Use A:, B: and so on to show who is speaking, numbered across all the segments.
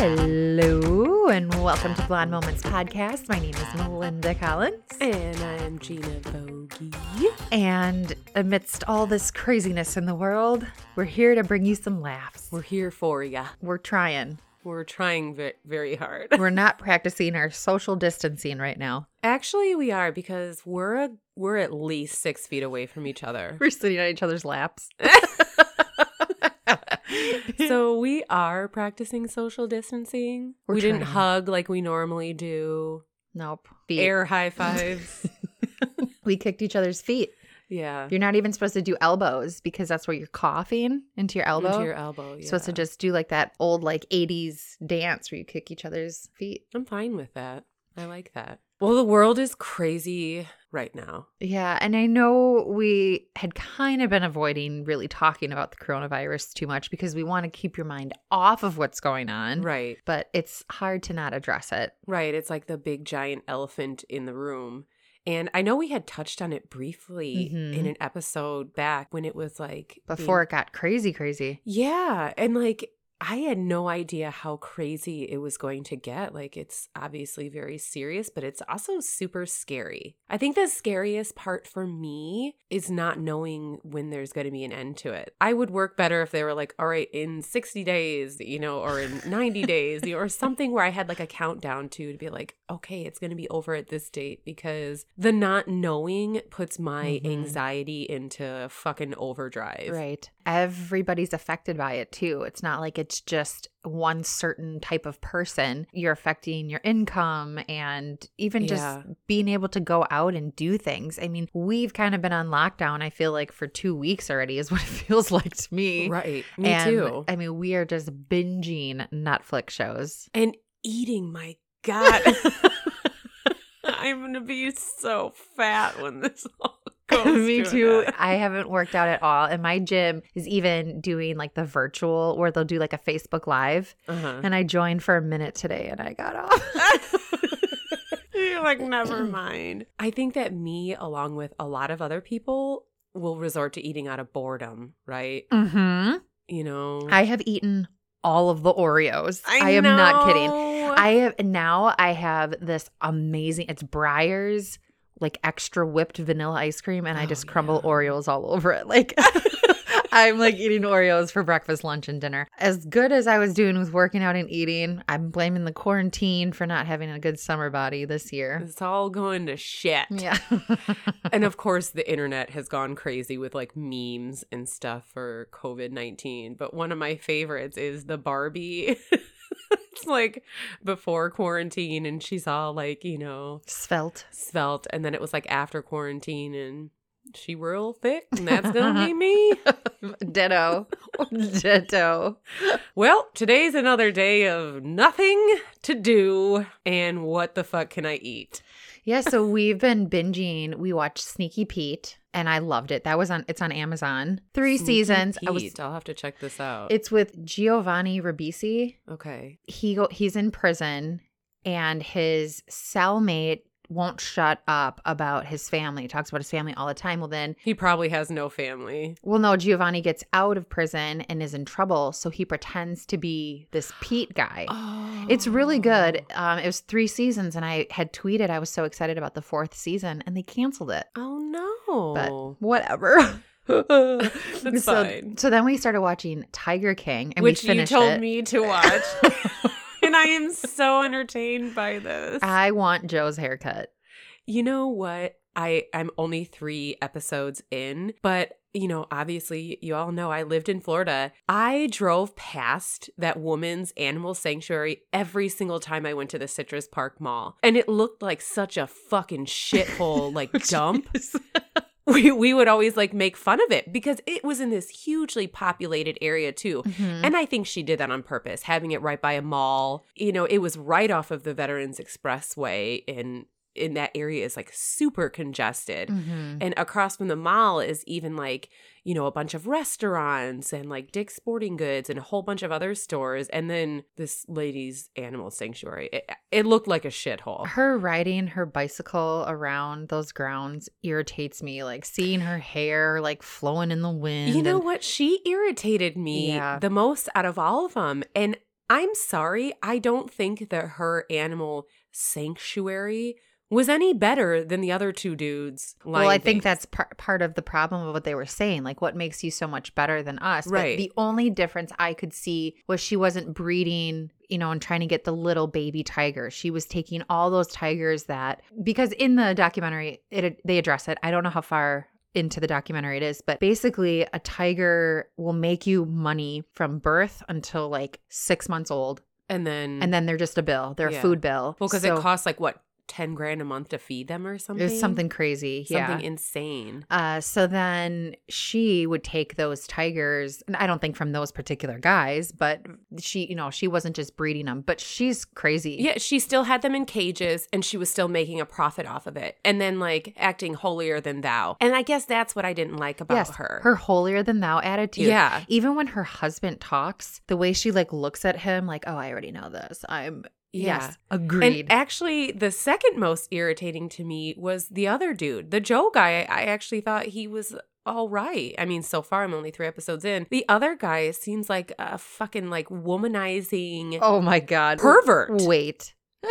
A: Hello and welcome to Blonde Moments Podcast. My name is Melinda Collins.
B: And I'm Gina Vogie.
A: And amidst all this craziness in the world, we're here to bring you some laughs.
B: We're here for you.
A: We're trying.
B: We're trying ve- very hard.
A: We're not practicing our social distancing right now.
B: Actually, we are because we're a, we're at least six feet away from each other.
A: We're sitting on each other's laps.
B: so we are practicing social distancing.
A: We're
B: we didn't hug like we normally do.
A: nope. Feet.
B: Air high fives.
A: We kicked each other's feet.
B: yeah.
A: You're not even supposed to do elbows because that's where you're coughing into your elbow.
B: Into your elbow.
A: You're supposed to just do like that old like 80s dance where you kick each other's feet.
B: I'm fine with that. I like that. Well, the world is crazy right now.
A: Yeah, and I know we had kind of been avoiding really talking about the coronavirus too much because we want to keep your mind off of what's going on.
B: Right.
A: But it's hard to not address it.
B: Right. It's like the big giant elephant in the room. And I know we had touched on it briefly
A: Mhm.
B: in an episode back when it was like being-
A: Before it got crazy, crazy.
B: yeah. And like, I had no idea how crazy it was going to get. Like, it's obviously very serious, but it's also super scary. I think the scariest part for me is not knowing when there's going to be an end to it. I would work better if they were like, all right, in 60 days, you know, or in 90 days, you know, or something where I had like a countdown to to be like, okay, it's going to be over at this date because the not knowing puts my
A: Mhm.
B: anxiety into fucking overdrive.
A: Right. Everybody's affected by it too. It's not like it's just one certain type of person. You're affecting your income and even just
B: Yeah.
A: being able to go out and do things. I mean, we've kind of been on lockdown, I feel like, for two weeks already, is what it feels like to me.
B: Right. Me
A: and,
B: too.
A: I mean, we are just binging Netflix shows.
B: and eating my god i'm gonna be so fat when this all
A: Me too.
B: end.
A: I haven't worked out at all. And my gym is even doing like the virtual where they'll do like a Facebook Live.
B: uh-huh.
A: And I joined for a minute today and I got off.
B: you're like never mind i think that me along with a lot of other people will resort to eating out of boredom right
A: hmm
B: you know
A: I have eaten all of the Oreos. I, am not kidding. I have now I have this amazing it's Breyers like extra whipped vanilla ice cream and I
B: Oh,
A: just crumble
B: yeah.
A: Oreos all over it. Like I'm like eating Oreos for breakfast, lunch, and dinner. As good as I was doing with working out and eating, I'm blaming the quarantine for not having a good summer body this year.
B: it's all going to shit
A: Yeah.
B: and of course the internet has gone crazy with like memes and stuff for covid-19 but one of my favorites is the barbie like before quarantine and she's all like you know
A: Svelte.
B: svelte and then it was like after quarantine and she real thick and that's gonna be me
A: Ditto. Ditto.
B: well today's another day of nothing to do and what the fuck can i eat
A: Yeah, so we've been binging. We watched Sneaky Pete, and I loved it. That was on. It's on Amazon. Three
B: Sneaky
A: seasons. I was,
B: I'll have to check this out
A: It's with Giovanni Ribisi.
B: okay
A: He go. He's in prison, and his cellmate won't shut up about his family. He talks about his family all the time. Well, then,
B: he probably has no family
A: well, no. Giovanni gets out of prison and is in trouble, so he pretends to be this Pete guy.
B: Oh.
A: It's really good. Um, it was three seasons, and I had tweeted I was so excited about the fourth season, and they canceled it.
B: Oh no.
A: But whatever.
B: That's
A: so,
B: fine.
A: so then we started watching Tiger King, and
B: Which
A: we
B: you told
A: it.
B: me to watch. and I am so entertained by this.
A: I want Joe's haircut.
B: you know what? I I'm only 3 episodes in, but you know, obviously, you all know I lived in Florida. I drove past that woman's animal sanctuary every single time I went to the Citrus Park Mall. And it looked like such a fucking shithole, like dump. we, we would always like make fun of it because it was in this hugely populated area too.
A: Mhm.
B: And I think she did that on purpose, having it right by a mall. You know, it was right off of the Veterans Expressway in in that area is like super congested.
A: Mhm.
B: And across from the mall is even like, you know, a bunch of restaurants and like Dick's Sporting Goods and a whole bunch of other stores. And then this lady's animal sanctuary. It, it looked like a shithole.
A: Her riding her bicycle around those grounds irritates me. Like seeing her hair like flowing in the wind.
B: You know
A: and-
B: what? She irritated me
A: Yeah.
B: the most out of all of them. And I'm sorry, I don't think that her animal sanctuary was any better than the other two dudes.
A: Well, I think
B: things.
A: that's par- part of the problem of what they were saying. Like, what makes you so much better than us? But
B: Right.
A: the only difference I could see was she wasn't breeding, you know, and trying to get the little baby tiger. She was taking all those tigers that, because in the documentary, it they address it. I don't know how far into the documentary it is, but basically, a tiger will make you money from birth until like six months old.
B: and then
A: And then they're just a bill, they're
B: Yeah.
A: a food bill.
B: well, because
A: So
B: it costs like what ten grand a month to feed them or something.
A: It's something crazy. yeah.
B: something insane.
A: Uh, so then she would take those tigers, and I don't think from those particular guys, but she, you know, she wasn't just breeding them, but she's crazy.
B: Yeah, she still had them in cages and she was still making a profit off of it. And then like acting holier than thou. And I guess that's what I didn't like about
A: yes,
B: her.
A: her holier than thou attitude.
B: Yeah.
A: Even when her husband talks, the way she like looks at him, like, oh, I already know this. I'm,
B: Yeah.
A: yes, agreed.
B: And actually, the second most irritating to me was the other dude, the Joe guy. I actually thought he was all right. I mean, so far I'm only three episodes in. The other guy seems like a fucking like womanizing
A: oh my God.
B: pervert
A: Wait.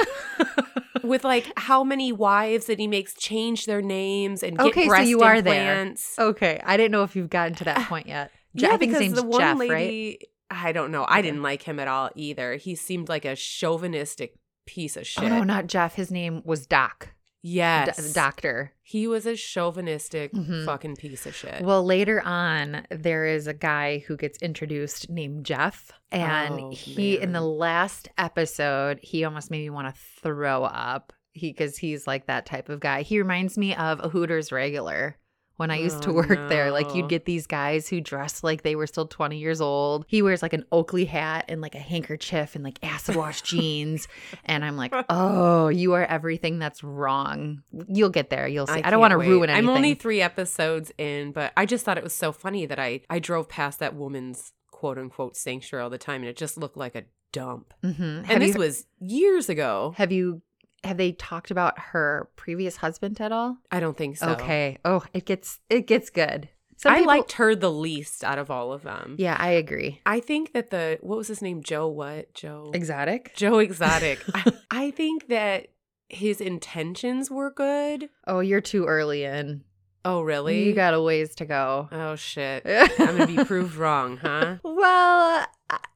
B: with like how many wives that he makes change their names and get
A: Okay, so
B: breast
A: you are there.
B: implants.
A: okay. I didn't know if you've gotten to that point yet. Je-
B: yeah,
A: I think his
B: because the one
A: Jeff, right?
B: I don't know. I didn't like him at all either. He seemed like a chauvinistic piece of shit.
A: Oh, no, not Jeff. His name was Doc. D-
B: yes,
A: doctor.
B: He was a chauvinistic
A: Mhm.
B: fucking piece of shit.
A: Well, later on, there is a guy who gets introduced named Jeff. And
B: Oh,
A: he, in the last episode, he almost made me want to throw up. He, because he's like that type of guy. He reminds me of a Hooters regular when I used to
B: Oh,
A: work there. Like, you'd get these guys who dress like they were still 20 years old. He wears like an Oakley hat and like a handkerchief and like acid wash jeans. And I'm like, oh, you are everything that's wrong. You'll get there. You'll see. I, don't want to ruin anything.
B: I'm only three episodes in, but I just thought it was so funny that I I drove past that woman's quote unquote sanctuary all the time, and it just looked like a dump.
A: Mhm.
B: And
A: Have
B: this
A: you-
B: was years ago.
A: Have you have they talked about her previous husband at all?
B: I don't think so.
A: Okay. Oh, it gets it gets good. Some
B: I
A: people-
B: liked her the least out of all of them.
A: Yeah, I agree.
B: I think that the what was his name? Joe what? Joe
A: Exotic.
B: Joe Exotic. I, I think that his intentions were good.
A: Oh, you're too early in.
B: Oh, really?
A: You got a ways to go.
B: Oh shit. I'm gonna be proved wrong, huh?
A: well,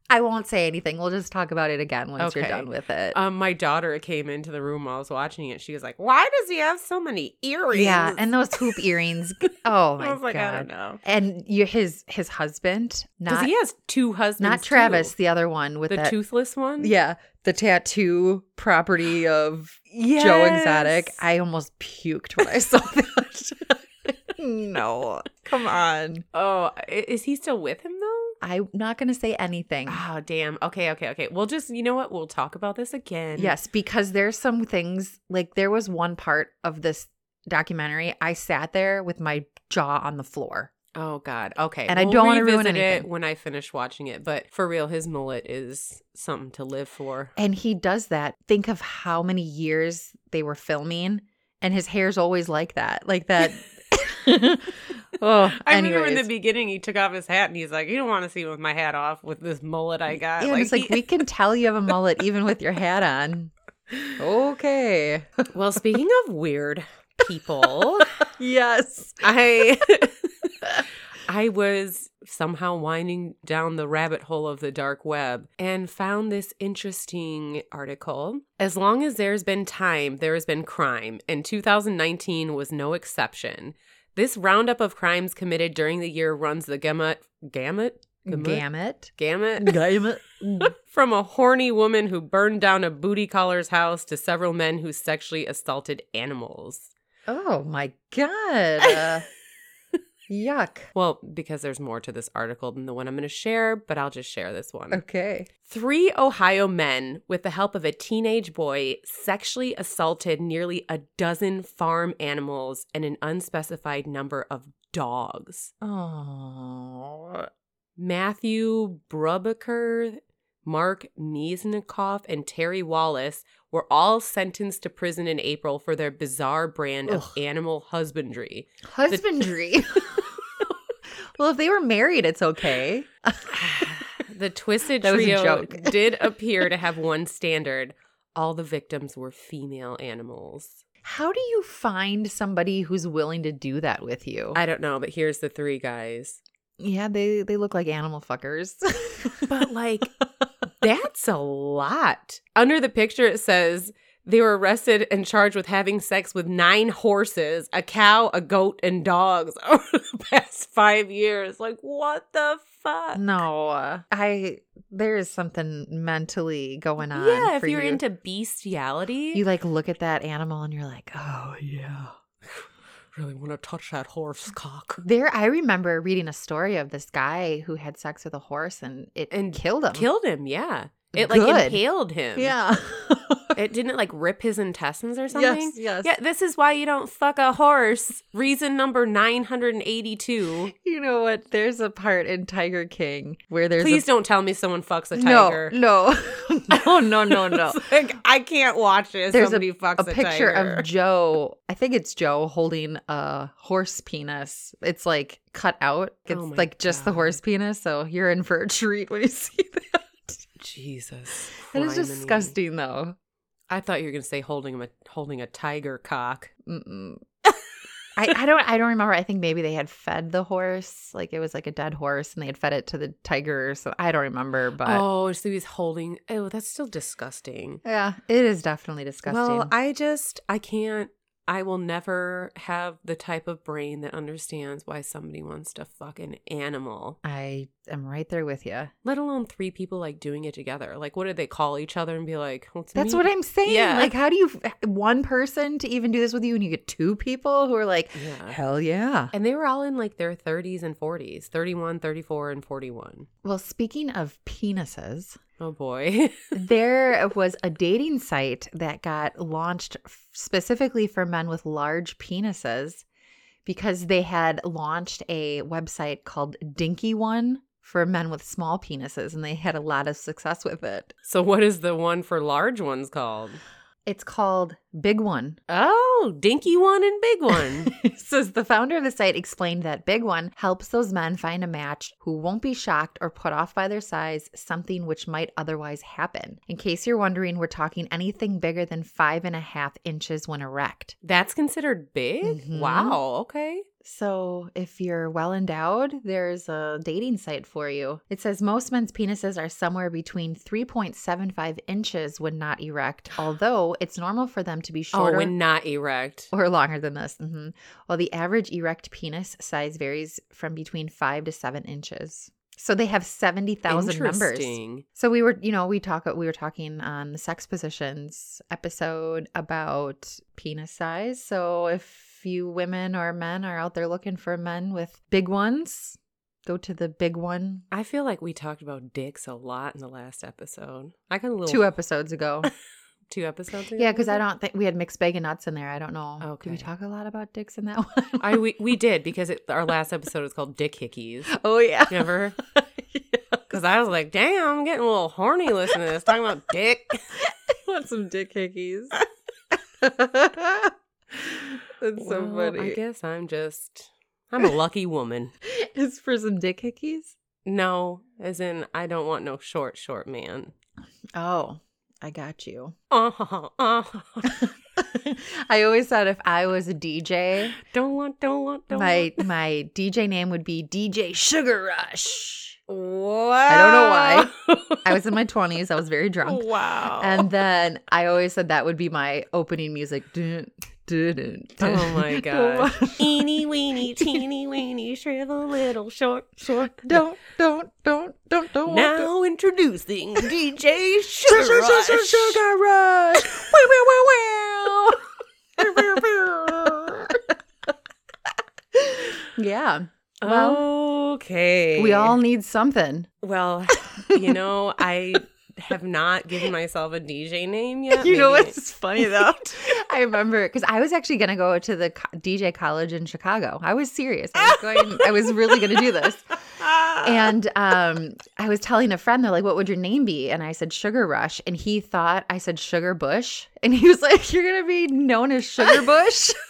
A: I- won't say anything. We'll just talk about it again once you're done with it.
B: Um, my daughter came into the room while I was watching it. She was like, "Why does he have so many earrings?"
A: yeah, and those hoop earrings. Oh my
B: I was like,
A: god.
B: "I don't know."
A: And you his his husband, not
B: he has two husbands.
A: not Travis,
B: too.
A: the other one with
B: the
A: that
B: toothless one.
A: Yeah, the tattoo property of
B: Yes.
A: Joe Exotic. I almost puked when I saw that. no, come on.
B: Oh, is he still with him?
A: I'm not going to say anything.
B: Oh, damn. Okay, okay, okay. We'll just, you know what? We'll talk about this again.
A: Yes, because there's some things like there was one part of this documentary I sat there with my jaw on the floor.
B: Oh God. Okay.
A: And I
B: We'll
A: don't wanna ruin
B: revisit it
A: anything.
B: when I finish watching it. But for real, his mullet is something to live for.
A: And he does that. Think of how many years they were filming and his hair's always like that. Like that. oh,
B: I remember in the beginning he took off his hat and he's like, "You don't want to see me with my hat off with this mullet I got."
A: Yeah, and it's like we can tell you have a mullet even with your hat on. Okay.
B: well, speaking of weird people,
A: yes.
B: I I was somehow winding down the rabbit hole of the dark web and found this interesting article. As long as there's been time, there has been crime, and 2019 was no exception. This roundup of crimes committed during the year runs the gamut gamut
A: Gamut.
B: gamut
A: Gamut.
B: from a horny woman who burned down a booty caller's house to several men who sexually assaulted animals.
A: Oh my god. Uh, Yuck.
B: Well, because there's more to this article than the one I'm going to share, but I'll just share this one.
A: Okay.
B: Three Ohio men, with the help of a teenage boy, sexually assaulted nearly a dozen farm animals and an unspecified number of dogs.
A: Oh.
B: Matthew Brubaker, Mark Miesnikoff, and Terry Wallace were all sentenced to prison in April for their bizarre brand of animal husbandry.
A: Husbandry. well, if they were married, it's okay.
B: the the Twisted
A: That was a
B: Trio
A: joke.
B: did appear to have one standard. All the victims were female animals.
A: How do you find somebody who's willing to do that with you?
B: I don't know, but here's the three guys.
A: Yeah, they they look like animal fuckers.
B: But like, that's a lot. Under the picture, it says they were arrested and charged with having sex with nine horses, a cow, a goat, and dogs over the past five years. Like, what the fuck?
A: no, I there is something mentally going on.
B: yeah, if you're
A: you.
B: into bestiality,
A: you like look at that animal and you're like, oh yeah.
B: Really want to touch that horse cock.
A: There, I remember reading a story of this guy who had sex with a horse and it
B: And
A: killed him.
B: Killed him, yeah. It like
A: Good.
B: impaled him.
A: Yeah.
B: It didn't like rip his intestines or something.
A: yes. Yes.
B: Yeah, this is why you don't fuck a horse. Reason number 982.
A: You know what? There's a part in Tiger King where there's
B: Please
A: a
B: don't tell me someone fucks a
A: no,
B: tiger.
A: no, no, no, no, no.
B: It's like, I can't watch it.
A: There's
B: Somebody fucks
A: a
B: a,
A: picture
B: tiger.
A: of Joe. I think it's Joe holding a horse penis. It's like cut out. Oh it's
B: Oh
A: like just the horse penis. So you're in for a treat when you see that.
B: Jesus.
A: It is
B: criminy.
A: disgusting, though.
B: I thought you were gonna say holding a holding a tiger cock.
A: Mm-mm. I, I don't I don't remember. I think maybe they had fed the horse, like it was like a dead horse, and they had fed it to the tiger. So I don't remember, but
B: oh, so he's holding. Oh, that's still disgusting.
A: yeah, it is definitely disgusting.
B: Well, I just I can't. I will never have the type of brain that understands why somebody wants to fuck an animal,
A: I am right there with you.
B: let alone three people like doing it together. Like, what did they call each other and be like? Well,
A: That's
B: me.
A: what I'm saying.
B: Yeah.
A: Like, how do you one person to even do this with you, and you get two people who are like,
B: Yeah.
A: hell yeah.
B: And they were all in like their 30s and 40s 31, 34, and 41.
A: Well, speaking of penises,
B: Oh boy.
A: there was a dating site that got launched specifically for men with large penises because they had launched a website called Dinky One for men with small penises and they had a lot of success with it.
B: so, what is the one for large ones called?
A: It's called Big One.
B: Oh, dinky one and big one.
A: Says the founder of the site explained that Big One helps those men find a match who won't be shocked or put off by their size, something which might otherwise happen. In case you're wondering, we're talking anything bigger than five and a half inches when erect.
B: That's considered big?
A: Mhm.
B: Wow. Okay.
A: So, if you're well endowed, there's a dating site for you. It says most men's penises are somewhere between 3.75 inches when not erect, although it's normal for them to be shorter
B: Oh, when not erect.
A: or longer than this. hmm While the average erect penis size varies from between five to seven inches. So they have 70,000 members. So we were, you know, we talk we were talking on the sex positions episode about penis size. So if you women or men are out there looking for men with big ones, go to the big one.
B: I feel like we talked about dicks a lot in the last episode. I got a little
A: Two episodes ago.
B: two episodes ago.
A: yeah, because I don't think we had mixed bag of nuts in there. I don't know. Oh, Did we talk a lot about dicks in that one?
B: I we, we did because it, our last episode was called Dick Hickeys.
A: oh yeah.
B: Remember?
A: yeah.
B: Because I was like, damn, I'm getting a little horny listening to this, talking about dick.
A: want some dick hickeys. That's so
B: Well,
A: funny.
B: I guess I'm just, I'm a lucky woman.
A: It's for some dick hickeys.
B: No, as in, I don't want no short, short man.
A: Oh, I got you.
B: Uh-huh, uh-huh.
A: I always thought if I was a DJ,
B: Don't want, don't want, don't
A: my
B: want.
A: my DJ name would be DJ Sugar Rush.
B: What?
A: I don't know why. I was in my 20s. I was very drunk.
B: Wow.
A: And then I always said that would be my opening music. Dun, dun.
B: Oh my god. Eeny weeny, teeny weeny, shrivel little short, short.
A: Don't, don't, don't, don't, don't. want to-
B: Now introducing DJ
A: Sugar,
B: Sugar
A: sugar, sugar,
B: Rush.
A: sugar rush. Wow, wow, wow, wow. yeah. Well,
B: okay.
A: we all need something.
B: Well, you know, I have not given myself a DJ name yet.
A: You know
B: Maybe-
A: what's funny though? I remember because I was actually going to go to the DJ college in Chicago. I was serious. I was going. I was really going to do this. And um, I was telling a friend, they're like, "What would your name be?" And I said Sugar Rush, and he thought I said Sugar Bush, and he was like, "You're gonna be known as Sugar Bush."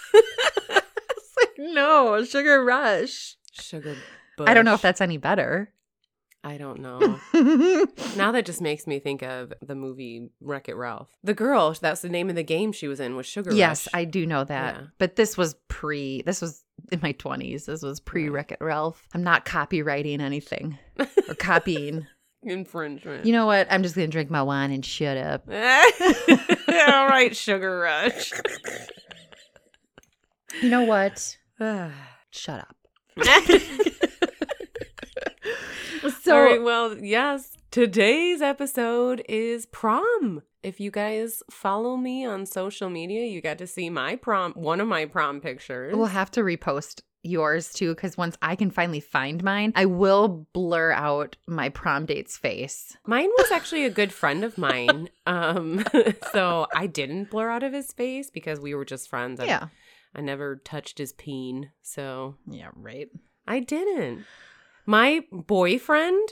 A: It's like, no, Sugar Rush.
B: Sugar
A: I don't know if that's any better.
B: I don't know. now that just makes me think of the movie Wreck It Ralph. The girl, that's the name of the game she was in, was Sugar
A: yes,
B: Rush.
A: Yes, I do know that.
B: Yeah.
A: But this was pre. This was in my twenties. This was pre Wreck It Ralph. I'm not copywriting anything or copying.
B: Infringement.
A: You know what? I'm just gonna drink my wine and shut up.
B: All right, Sugar Rush.
A: You know what? Shut up. So
B: All right, well, yes, today's episode is prom. If you guys follow me on social media, you got to see my prom, one of my prom pictures.
A: we'll have to repost yours too, because once I can finally find mine, I will blur out my prom date's face.
B: Mine was actually a good friend of mine. Um, so I didn't blur out of his face because we were just friends. I,
A: Yeah.
B: I never touched his peen. So
A: Yeah, right.
B: I didn't. My boyfriend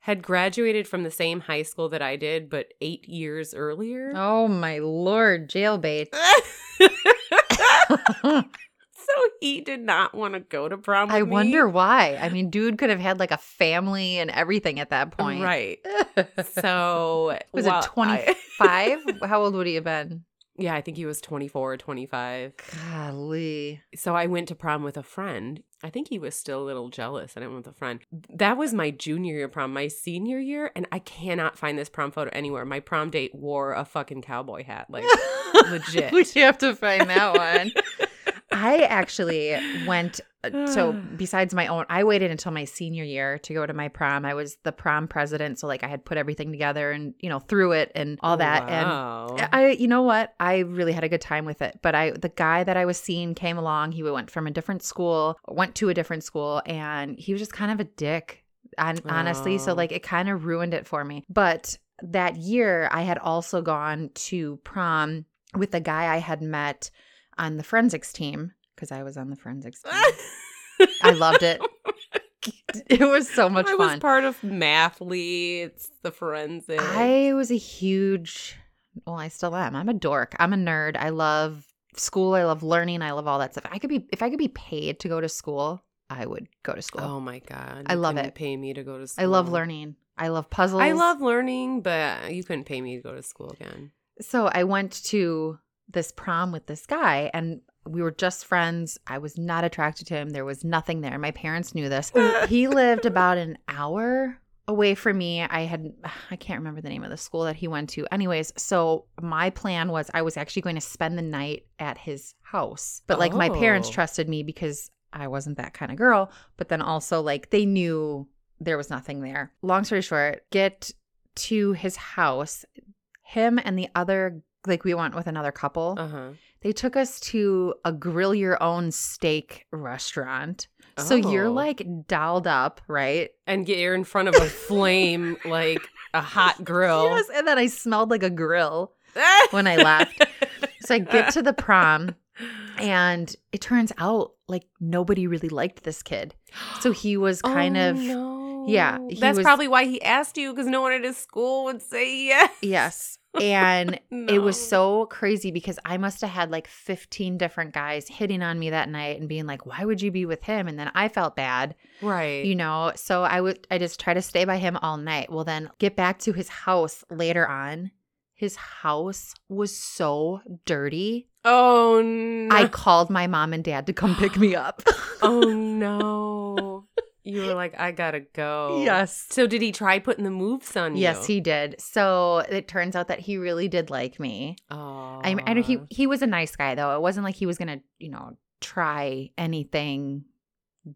B: had graduated from the same high school that I did, but eight years earlier.
A: Oh my lord, jailbait.
B: so he did not want to go to prom.
A: I
B: with me.
A: wonder why. I mean, dude could have had like a family and everything at that point.
B: Right. So
A: Was
B: well,
A: it
B: I-
A: 25? How old would he have been?
B: yeah, I think he was 24 or 25.
A: Golly.
B: So I went to prom with a friend. I think he was still a little jealous. I didn't with the friend. That was my junior year prom. My senior year, and I cannot find this prom photo anywhere. My prom date wore a fucking cowboy hat. Like legit.
A: we have to find that one. I actually went. uh, So besides my own, I waited until my senior year to go to my prom. I was the prom president, so like I had put everything together and you know through it and all that.
B: Wow.
A: And I, you know what, I really had a good time with it. But I, the guy that I was seeing came along. He went from a different school, went to a different school, and he was just kind of a dick. And honestly, so
B: Oh.
A: like it kind of ruined it for me. But that year, I had also gone to prom with the guy I had met on the forensics team because I was on the forensics team. I loved it. It was so much
B: I was
A: fun.
B: part of Mathley. It's the forensic.
A: I was a huge, well, I still am. I'm a dork. I'm a nerd. I love school. I love learning. I love all that stuff. I could be, if I could be paid to go to school, I would go to school.
B: oh my god!
A: I love it.
B: Pay me to go to school.
A: I love learning. I love puzzles.
B: I love learning, but you couldn't pay me to go to school again.
A: So I went to this prom with this guy and we were just friends. I was not attracted to him. There was nothing there. My parents knew this. he lived about an hour away from me. I had I can't remember the name of the school that he went to. Anyways, so my plan was I was actually going to spend the night at his house. But like my parents
B: Oh.
A: trusted me because I wasn't that kind of girl, but then also like they knew there was nothing there. Long story short, get to his house. Him and the other like we went with another couple.
B: Uh huh.
A: They took us to a grill your own steak restaurant. So you're
B: Oh.
A: like dolled up, right?
B: And get you're in front of a flame like a hot grill.
A: Yes, and then I smelled like a grill when I left. so I get to the prom and it turns out like nobody really liked this kid. So he was kind
B: Oh,
A: of
B: no.
A: yeah, he
B: That's
A: was-
B: probably why he asked you because no one at his school would say yes.
A: yes. And it was so crazy because I must have had like 15 different guys hitting on me that night and being like, "Why would you be with him?" And then I felt bad.
B: right.
A: you know so i would i just try to stay by him all night well then get back to his house later on his house was so dirty
B: oh no.
A: i called my mom and dad to come pick me up
B: oh no. You were like, I gotta go.
A: yes
B: So did he try putting the moves on you?
A: yes he did so it turns out that he really did like me
B: Oh.
A: I, I know he he was a nice guy though it wasn't like he was gonna you know try anything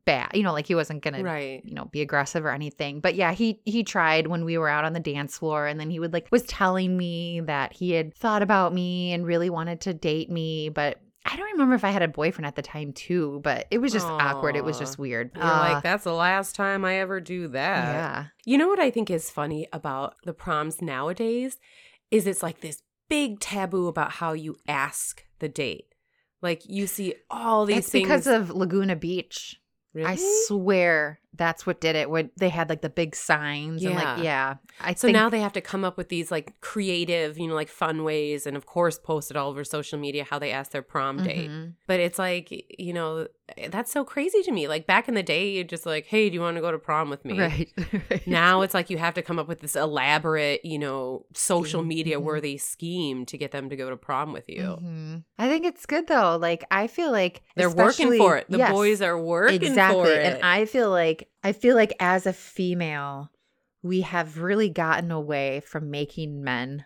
A: bad you know like he wasn't gonna
B: Right.
A: you know be aggressive or anything but yeah he he tried when we were out on the dance floor and then he would like was telling me that he had thought about me and really wanted to date me but i don't remember if i had a boyfriend at the time too but it was just awkward it was just weird
B: You're
A: Uh,
B: like, that's the last time I ever do that.
A: yeah
B: You know what I think is funny about the proms nowadays is it's like this big taboo about how you ask the date. Like you see all these
A: it's
B: things.
A: because of laguna beach
B: really?
A: i swear that's what did it. When they had like the big signs and like
B: Yeah.
A: yeah, I
B: So
A: think
B: now they have to come up with these like creative, you know, like fun ways and of course post it all over social media how they asked their prom date.
A: Mhm.
B: But it's like, you know, that's so crazy to me. Like back in the day, you're just like, hey, do you want to go to prom with me?
A: right. right.
B: Now it's like you have to come up with this elaborate, you know, social
A: Scheme.
B: media worthy scheme to get them to go to prom with you.
A: Mhm. I think it's good though. Like I feel like
B: They're working for it. The
A: yes,
B: boys are working
A: exactly.
B: for it.
A: And I feel like I feel like as a female, we have really gotten away from making men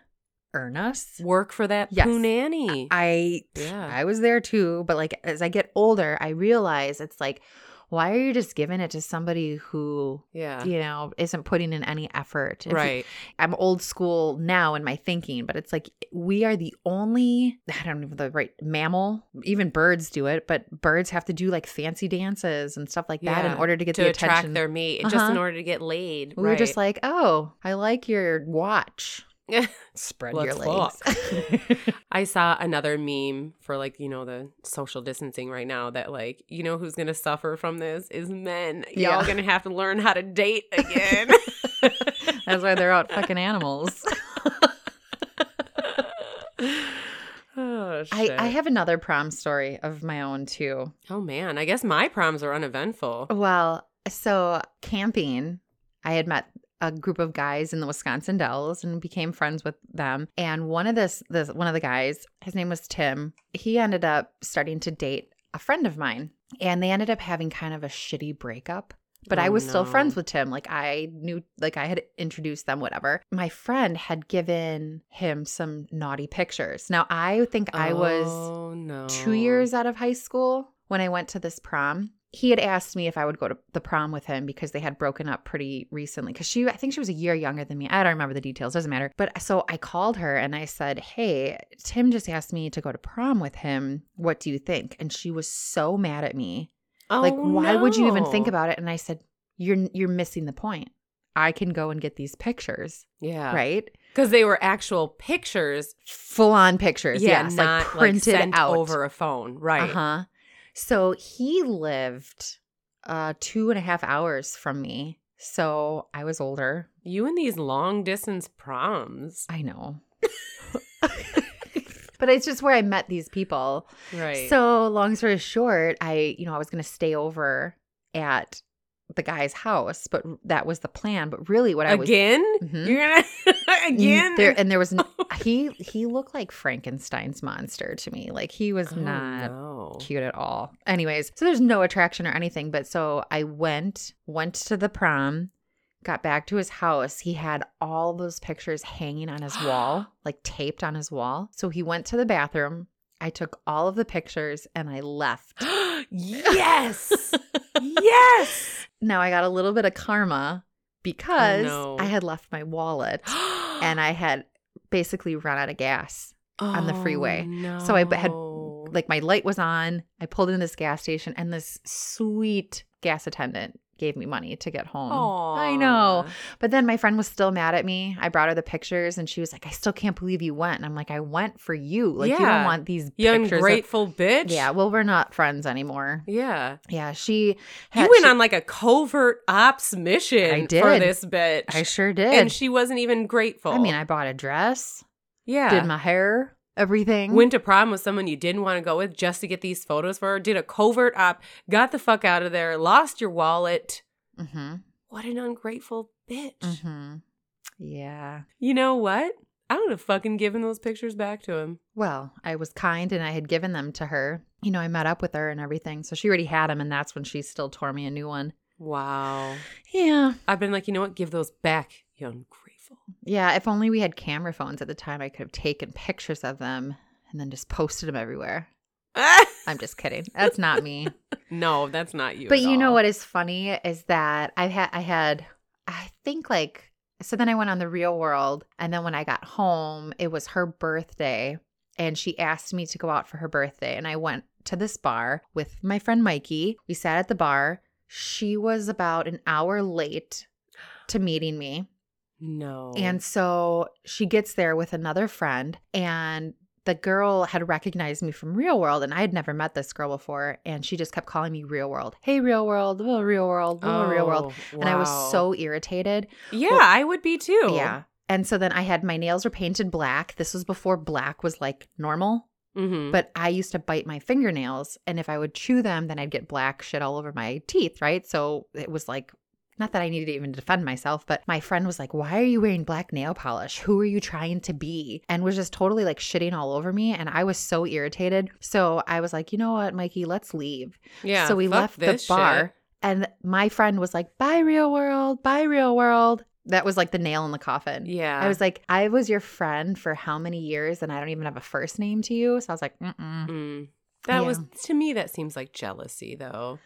A: earn us.
B: work for that
A: Yes.
B: poo nanny.
A: I
B: Yeah.
A: I was there too, but like as I get older, I realize it's like why are you just giving it to somebody who
B: yeah.
A: you know isn't putting in any effort If-
B: Right.
A: i'm old school now in my thinking but it's like we are the only i don't know the right mammal even birds do it but birds have to do like fancy dances and stuff like that in order to get
B: to
A: the
B: attract
A: attention
B: their mate, just
A: Uh-huh.
B: in order to get laid.
A: we were just like oh i like your watch
B: like,
A: spread
B: Let's
A: your legs
B: I saw another meme for like, you know, the social distancing right now that like, you know who's gonna suffer from this is men. Y'all
A: Yeah.
B: gonna have to learn how to date again.
A: that's why they're out fucking animals
B: oh,
A: I. I have another prom story of my own too
B: oh man, I guess my proms are uneventful.
A: Well, so camping, I had met a group of guys in the Wisconsin Dells and became friends with them. And one of this, this one of the guys, his name was Tim. He ended up starting to date a friend of mine, and they ended up having kind of a shitty breakup. But I
B: Oh,
A: was still friends with Tim. Like I knew, like I had introduced them, whatever. My friend had given him some naughty pictures. Now I think I was
B: oh, no.
A: two years out of high school when I went to this prom. He had asked me if I would go to the prom with him because they had broken up pretty recently. Because she, I think she was a year younger than me. I don't remember the details, doesn't matter. But so I called her and I said, Hey, Tim just asked me to go to prom with him. What do you think? And she was so mad at me.
B: Oh,
A: like, why would you even think about it? And I said, You're you're missing the point. I can go and get these pictures,
B: Yeah.
A: right?
B: Because they were actual pictures.
A: Full on pictures.
B: Yeah,
A: yes,
B: not
A: like printed
B: sent
A: out
B: over a phone. Right.
A: Uh huh. So he lived uh two and a half hours from me. So I was older.
B: You and these long distance proms.
A: I know. but it's just where I met these people.
B: Right.
A: So long story short, I, you know, I was gonna stay over at the guy's house, but that was the plan. But really what I was
B: again?
A: Mhm.
B: You're gonna again?
A: there and there was he he looked like Frankenstein's monster to me. Like he was
B: Oh,
A: not
B: no.
A: cute at all. Anyways, so there's no attraction or anything. But so I went, went to the prom, got back to his house. He had all those pictures hanging on his wall, like taped on his wall. So he went to the bathroom. I took all of the pictures and I left.
B: yes. yes.
A: Now I got a little bit of karma because
B: no.
A: I had left my wallet and I had basically run out of gas. on the oh, freeway.
B: No.
A: So I had, like my light was on. I pulled in this gas station and this sweet gas attendant gave me money to get home. I know. But then my friend was still mad at me. I brought her the pictures and she was like, I still can't believe you went. And I'm like, I went for you. Like, you don't want these
B: You
A: pictures. of-
B: bitch.
A: yeah. Well, we're not friends anymore.
B: Yeah.
A: Yeah. She
B: You went
A: she-
B: on like a covert ops mission
A: I
B: for
A: did.
B: this bitch.
A: I sure did.
B: and she wasn't even grateful.
A: I mean, I bought a dress,
B: yeah.
A: did my hair, everything.
B: Went to prom with someone you didn't want to go with just to get these photos for her. Did a covert op, got the fuck out of there, lost your wallet.
A: mm-hmm.
B: What an ungrateful bitch.
A: Mm-hmm. Yeah.
B: You know what? I would have fucking given those pictures back to him.
A: Well, I was kind and I had given them to her. You know, I met up with her and everything. So she already had them, and that's when she still tore me a new one.
B: Wow.
A: Yeah.
B: I've been like, you know what? Give those back, you ungrateful.
A: Yeah. If only we had camera phones at the time, I could have taken pictures of them and then just posted them everywhere. I'm just kidding. That's not me.
B: no, that's not you.
A: but you know what is funny is that I had, I had, I think like, so then I went on the real world. And then when I got home, it was her birthday. And she asked me to go out for her birthday. And I went to this bar with my friend Mikey. We sat at the bar. She was about an hour late to meeting me.
B: No.
A: And so she gets there with another friend and the girl had recognized me from Real World, and I had never met this girl before. And she just kept calling me Real World. Hey, Real World. Oh, Real World. Oh, Real World. And I was so irritated.
B: Yeah,
A: Well,
B: I would be too.
A: Yeah. And so then I had my nails were painted black. This was before black was like normal.
B: Mm-hmm.
A: But I used to bite my fingernails, and if I would chew them, then I'd get black shit all over my teeth, right? So it was like, not that I needed to even defend myself, but my friend was like, Why are you wearing black nail polish? Who are you trying to be? And was just totally like shitting all over me. And I was so irritated. So I was like, You know what, Mikey, let's leave.
B: yeah.
A: so we left the bar,
B: shit.
A: and my friend was like, Bye, real world. Bye, real world. That was like the nail in the coffin.
B: Yeah.
A: I was like, I was your friend for how many years, and I don't even have a first name to you. So I was like, mm-mm.
B: Mm. That was to me. That seems like jealousy, though.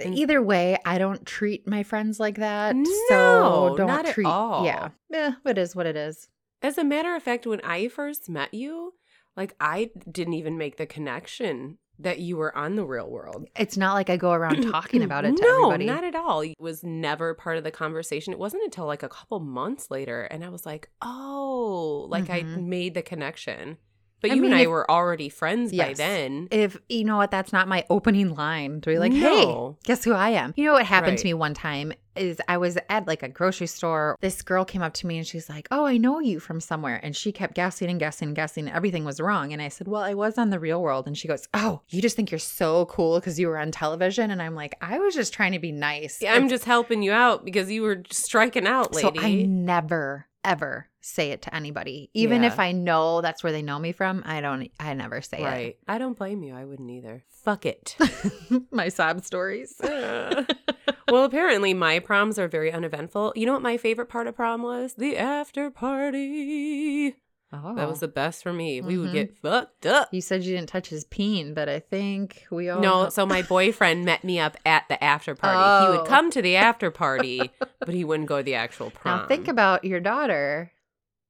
B: And-
A: Either way, I don't treat my friends like that.
B: No,
A: so don't
B: not at
A: treat.
B: all.
A: Yeah, yeah, it is what it is.
B: As a matter of fact, when I first met you, like I didn't even make the connection that you were on the real world.
A: It's not like I go around talking about it to
B: no,
A: everybody.
B: not at all. It was never part of the conversation. It wasn't until like a couple months later, and I was like, "Oh, like I
A: Mhm.
B: made the connection." But
A: I
B: you
A: mean,
B: and I
A: if-
B: were already friends by then.
A: if you know what, that's not my opening line to be like,
B: No.
A: "Hey, guess who I am?" You know what happened
B: Right.
A: to me one time is I was at like a grocery store. This girl came up to me and she's like, "Oh, I know you from somewhere," and she kept guessing and guessing and guessing. And everything was wrong, and I said, "Well, I was on the Real World," and she goes, "Oh, you just think you're so cool because you were on television?" And I'm like, "I was just trying to be nice."
B: Yeah, I'm just helping you out because you were striking out, lady.
A: So I never ever say it to anybody, even
B: Yeah.
A: if I know that's where they know me from. I don't. I never say
B: right. I don't blame you. I wouldn't either. Fuck it.
A: it. My sob stories.
B: Uh, well, apparently my proms are very uneventful. You know what my favorite part of prom was? The after party.
A: Oh,
B: That was the best for me. We would
A: Mhm.
B: get fucked up.
A: You said you didn't touch his peen, but I think we all
B: No, so my boyfriend met me up at the after party. He
A: Oh.
B: would come to the after party, but he wouldn't go to the actual prom.
A: Now think about your daughter.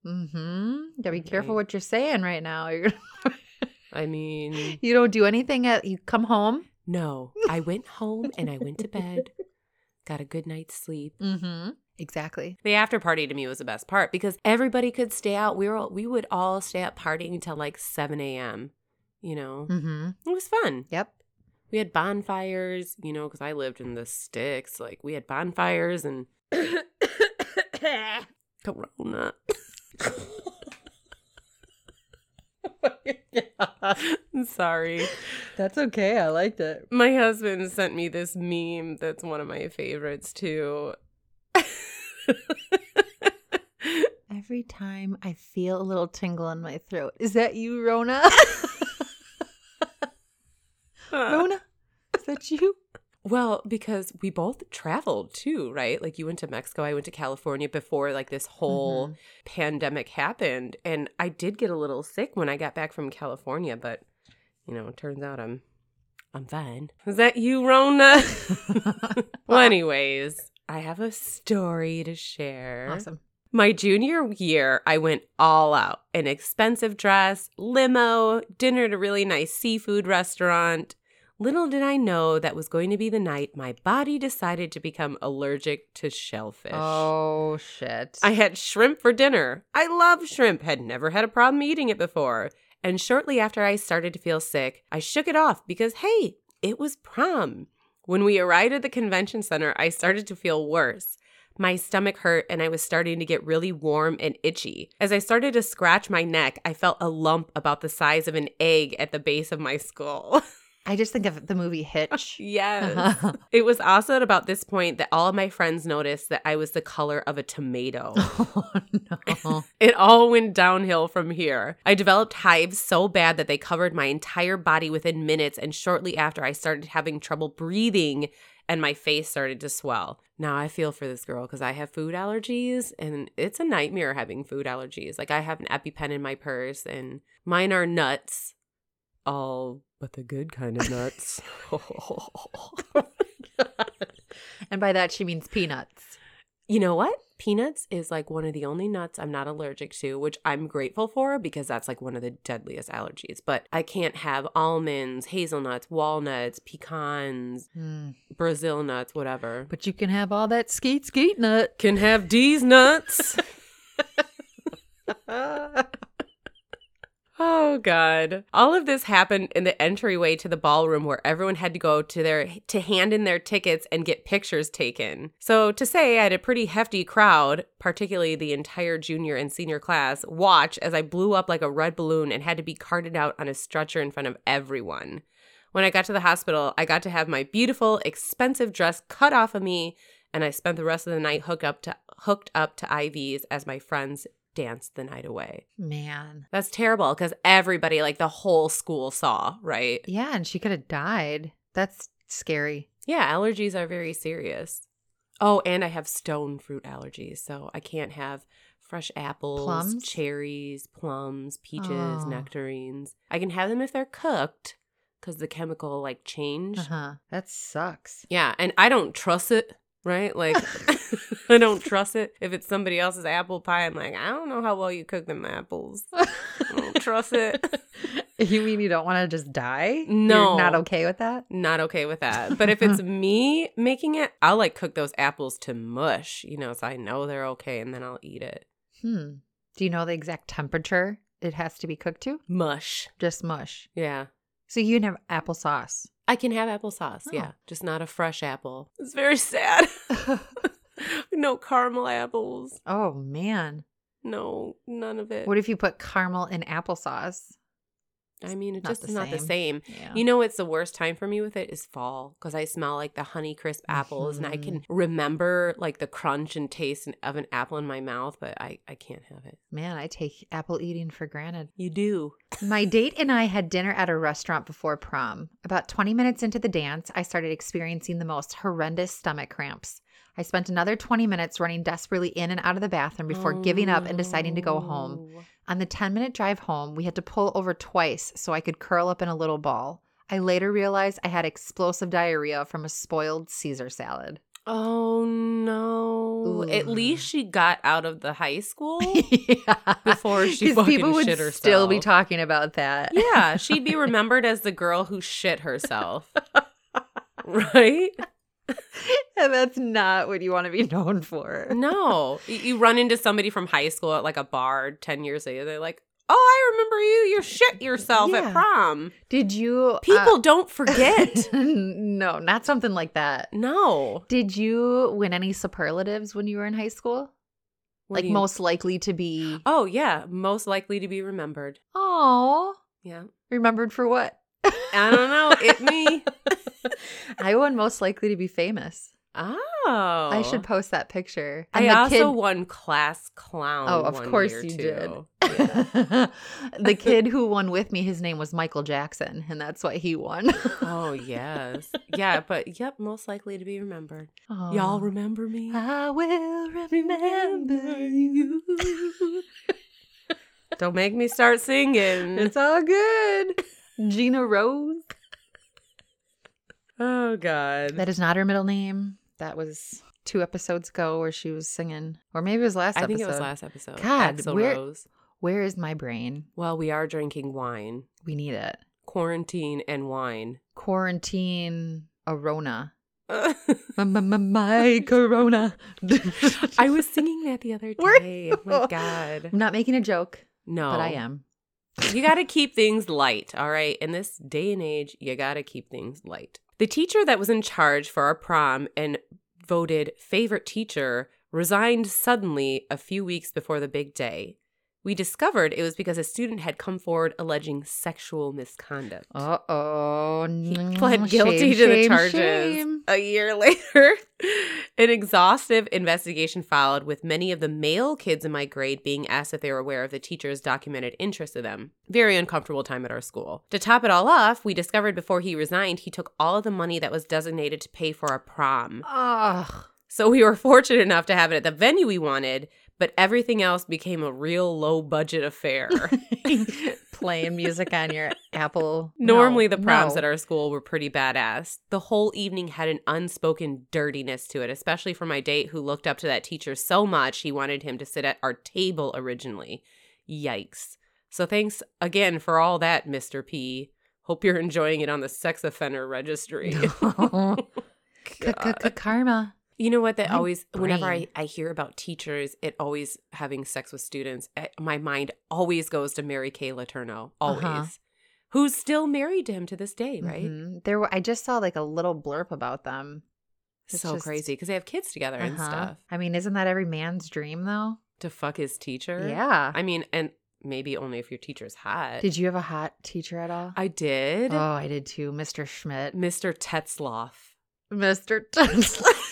A: Mm-hmm. Gotta be careful
B: Right.
A: what you're saying right now.
B: I mean,
A: you don't do anything at you come home.
B: no. I went home and I went to bed. Got a good night's sleep.
A: Mm-hmm. Exactly.
B: The after party to me was the best part because everybody could stay out. We were we would all stay up partying until like seven a.m. You know,
A: Mm-hmm.
B: it was fun.
A: Yep.
B: We had bonfires. You know, because I lived in the sticks. Like we had bonfires and Corona. I'm sorry.
A: That's okay. I liked it.
B: My husband sent me this meme that's one of my favorites too.
A: Every time I feel a little tingle in my throat. Is that you, Rona? Rona? Is that you?
B: Well, because we both traveled too, right? Like you went to Mexico, I went to California before like this whole mm-hmm. pandemic happened, and I did get a little sick when I got back from California, but you know, it turns out I'm I'm fine. Is that you, Rona? well, anyways, I have a story to share.
A: Awesome.
B: My junior year, I went all out. An expensive dress, limo, dinner at a really nice seafood restaurant. Little did I know that was going to be the night my body decided to become allergic to shellfish.
A: Oh shit.
B: I had shrimp for dinner. I love shrimp, had never had a problem eating it before. And shortly after I started to feel sick, I shook it off because, hey, it was prom. When we arrived at the convention center, I started to feel worse. My stomach hurt and I was starting to get really warm and itchy. As I started to scratch my neck, I felt a lump about the size of an egg at the base of my skull.
A: I just think of the movie Hitch.
B: yes. Uh-huh. it was also at about this point that all of my friends noticed that I was the color of a tomato.
A: oh no.
B: It all went downhill from here. I developed hives so bad that they covered my entire body within minutes, and shortly after, I started having trouble breathing and my face started to swell. Now I feel for this girl because I have food allergies, and it's a nightmare having food allergies. Like, I have an EpiPen in my purse, and mine are nuts. All but the good kind of nuts.
A: and by that she means peanuts.
B: You know what? Peanuts is like one of the only nuts I'm not allergic to, which I'm grateful for because that's like one of the deadliest allergies. But I can't have almonds, hazelnuts, walnuts, pecans,
A: Hmm.
B: Brazil nuts, whatever.
A: But you can have all that skeet skeet nut.
B: Can have these nuts. Oh god. All of this happened in the entryway to the ballroom where everyone had to go to their to hand in their tickets and get pictures taken. So to say I had a pretty hefty crowd, particularly the entire junior and senior class, watch as I blew up like a red balloon and had to be carted out on a stretcher in front of everyone. When I got to the hospital, I got to have my beautiful, expensive dress cut off of me, and I spent the rest of the night hooked up to hooked up to IVs as my friends danced the night away.
A: Man.
B: That's terrible because everybody, like the whole school, saw, right?
A: Yeah, and she could have died. That's scary.
B: Yeah, allergies are very serious. Oh, and I have stone fruit allergies, so I can't have fresh apples,
A: Plums?
B: cherries, plums, peaches,
A: Oh.
B: nectarines. I can have them if they're cooked because the chemical like change.
A: Uh huh. That sucks.
B: Yeah, and I don't trust it, right? Like I don't trust it. If it's somebody else's apple pie, I'm like, I don't know how well you cook them apples. I don't trust it.
A: you mean you don't want to just die?
B: No.
A: You're not okay with that?
B: Not okay with that. But if it's me making it, I'll like cook those apples to mush, you know, so I know they're okay and then I'll eat it.
A: Hmm. Do you know the exact temperature it has to be cooked to?
B: Mush.
A: Just mush.
B: Yeah.
A: So you can have applesauce.
B: I can have applesauce,
A: Oh.
B: yeah. Just not a fresh apple. It's very sad. no caramel apples.
A: oh man.
B: No, none of it.
A: What if you put caramel in applesauce?
B: I mean, it
A: Not
B: just is not the
A: same. Yeah.
B: You know what's the worst time for me with it is fall because I smell like the honey crisp apples and I
A: Mm-hmm.
B: can remember like the crunch and taste of an apple in my mouth, but I, I can't have it.
A: Man, I take apple eating for granted.
B: You do.
A: My date and I had dinner at a restaurant before prom. About 20 minutes into the dance, I started experiencing the most horrendous stomach cramps. I spent another 20 minutes running desperately in and out of the bathroom before giving up and deciding to go home. Oh, On the 10 minute drive home, we had to pull over twice so I could curl up in a little ball. I later realized I had explosive diarrhea from a spoiled Caesar salad.
B: Oh no. At least she got out of the high school.
A: yeah.
B: Before she fucking
A: people would
B: shit
A: still be talking about that.
B: yeah, she'd be remembered as the girl who shit herself. right?
A: and that's not what you want to be known for.
B: No. You- run into somebody from high school at like a bar 10 years later. They're like, oh, I remember you. You shit yourself
A: Yeah.
B: at prom.
A: Did you uh,
B: People don't forget.
A: no, not something like that.
B: no.
A: Did you win any superlatives when you were in high school?
B: What
A: like most likely to be
B: Oh, yeah. Most likely to be remembered.
A: Oh,
B: Yeah.
A: remembered for what?
B: I don't know. It me.
A: I won most likely to be famous.
B: Oh.
A: I should post that picture.
B: I
A: And the
B: also
A: kid-
B: won class clown.
A: Oh, of course you
B: too.
A: did.
B: Yeah.
A: the kid who won with me, his name was Michael Jackson, and that's why he won.
B: oh yes, yeah, but yep, most likely to be remembered.
A: Aw.
B: Y'all remember me?
A: I will remember you.
B: Don't make me start singing.
A: It's all good. Gina Rose.
B: Oh God.
A: That is not her middle name. That was two episodes ago where she was singing, or maybe it was last
B: I
A: episode.
B: think it was last episode.
A: God,
B: Axl
A: where-
B: Rose.
A: Where is my brain?
B: Well, we are drinking wine.
A: We need it.
B: Quarantine and wine.
A: Quarantine Arona.
B: I
A: My my Corona.
B: I was singing that the other day. Oh my? God.
A: I'm not making a joke,
B: No.
A: but I am.
B: You got to keep things light, all right? In this day and age, you got to keep things light. The teacher that was in charge for our prom and voted favorite teacher resigned suddenly a few weeks before the big day. We discovered it was because a student had come forward alleging sexual misconduct.
A: Uh oh.
B: He pled guilty to the charges a year later. An exhaustive investigation followed, with many of the male kids in my grade being asked if they were aware of the teacher's documented interest in them. Very uncomfortable time at our school. To top it all off, we discovered before he resigned, he took all of the money that was designated to pay for our prom.
A: Ugh.
B: So we were fortunate enough to have it at the venue we wanted, but everything else became a real low budget affair.
A: Playing music on your Apple.
B: Normally,
A: No,
B: the proms
A: no.
B: at our school were pretty badass. The whole evening had an unspoken dirtiness to it, especially for my date who looked up to that teacher so much he wanted him to sit at our table originally. Yikes. So, thanks again for all that, Mr. P. Hope you're enjoying it on the sex offender registry.
A: Karma.
B: You know what? That
A: My
B: always, whenever I. I hear about teachers, it always having sex with students, eh, my mind always goes to Mary Kay Letourneau, always,
A: Uh-huh.
B: who's still married to him to this day, right?
A: Mhm. There were I just saw like a little blurb about them. It's
B: So
A: just-
B: crazy because they have kids together and
A: Uh-huh.
B: stuff.
A: I mean, isn't that every man's dream though?
B: To fuck his teacher.
A: Yeah.
B: I mean, and maybe only if your teacher's hot.
A: Did you have a hot teacher at all?
B: I did.
A: oh, I did too, Mr. Schmidt.
B: Mr. Tetzloff.
A: Mr. Tesla.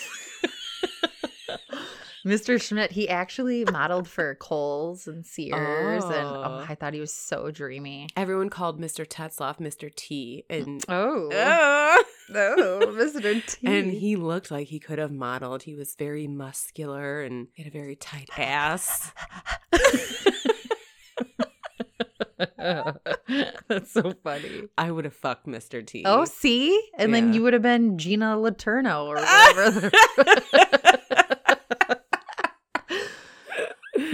A: Mr. Schmidt, he actually modeled for Kohl's and Sears, and oh,
B: Oh.
A: I thought he was so dreamy.
B: Everyone called Mr. Tetzloff Mr. T. And
A: Oh,
B: Ah!
A: oh, Mr. T.
B: and he looked like he could have modeled. He was very muscular and he had a very tight ass.
A: That's so funny.
B: I would have fucked Mr. T.
A: Oh, see, and then you would have been Gina Letourneau or whatever.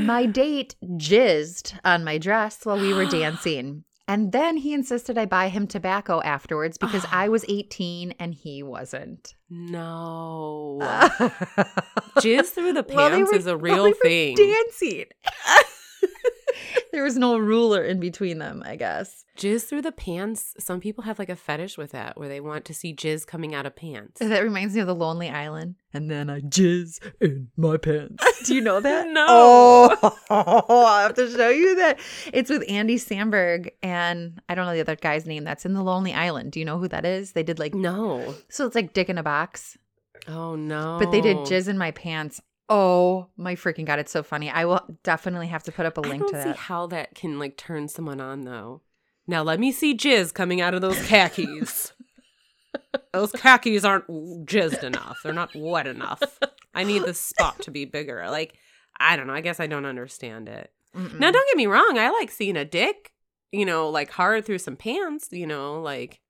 A: my date jizzed on my dress while we were dancing. And then he insisted I buy him tobacco afterwards because I was 18 and he wasn't.
B: no.
A: Jizz
B: Jizz through the pants is a real thing.
A: Dancing. there was no ruler in between them, I guess.
B: Jizz through the pants. Some people have like a fetish with that where they want to see jizz coming out of pants.
A: That reminds me of the Lonely Island. And then I jizz in my pants. Do you know that?
B: No.
A: Oh, I have to show you that. It's with Andy Samberg and I don't know the other guy's name. That's in the Lonely Island. Do you know who that is? They did like
B: No.
A: so it's like Dick in a Box,
B: Oh no.
A: but they did jizz in my pants. Oh my freaking god! It's so funny. I will definitely have to put up a link to
B: see
A: that.
B: how that can like turn someone on though. Now let me see jizz coming out of those khakis. those khakis aren't jizzed enough. They're not wet enough. I need the spot to be bigger. Like I don't know. I guess I don't understand it.
A: Mm-mm.
B: Now don't get me wrong. I like seeing a dick. You know, like hard through some pants. You know, like.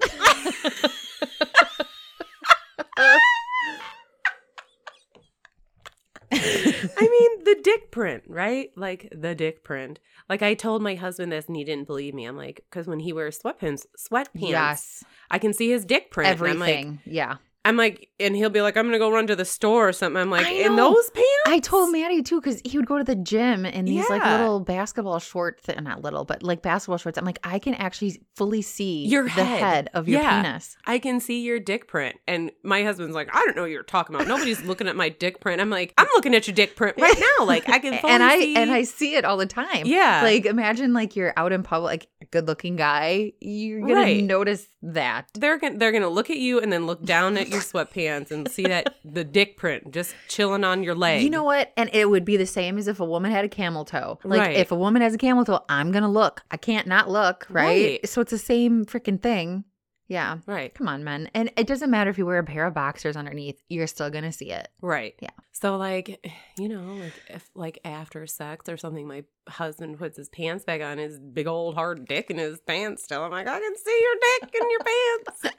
B: I mean, the dick print, right? Like the dick print. Like I told my husband this and he didn't believe me. I'm like, because when he wears sweatpants, sweatpants,
A: yes,
B: I can see his dick print. I'm like,
A: everything. yeah,
B: I'm like, and he'll be like, I'm gonna go run to the store or something. I'm like, in those pants?
A: I told Maddie too because he would go to the gym in these like little basketball shorts, not little, but like basketball shorts. I'm like, I can actually fully see
B: Your
A: the
B: head.
A: head of your
B: Yeah.
A: penis.
B: I can see your dick print. And my husband's like, I don't know what you're talking about. Nobody's looking at my dick print. I'm like, I'm looking at your dick print right now. Like I can fully
A: and I
B: see.
A: and I see it all the time.
B: Yeah.
A: like imagine like you're out in public, like a good looking guy, you're gonna
B: Right.
A: notice that.
B: they're gonna they're gonna look at you and then look down at your sweatpants and see that the dick print just chilling on your leg.
A: You know what? And it would be the same as if a woman had a camel toe. Like
B: Right.
A: if a woman has a camel toe, I'm gonna look. I can't not look, right?
B: Right.
A: So it's the same freaking thing. Yeah.
B: Right.
A: Come on, men. And it doesn't matter if you wear a pair of boxers underneath, you're still going to see it.
B: Right.
A: Yeah.
B: So like, you know, like if like after sex or something, my husband puts his pants back on, his big old hard dick in his pants still. I'm like, I can see your dick in your pants.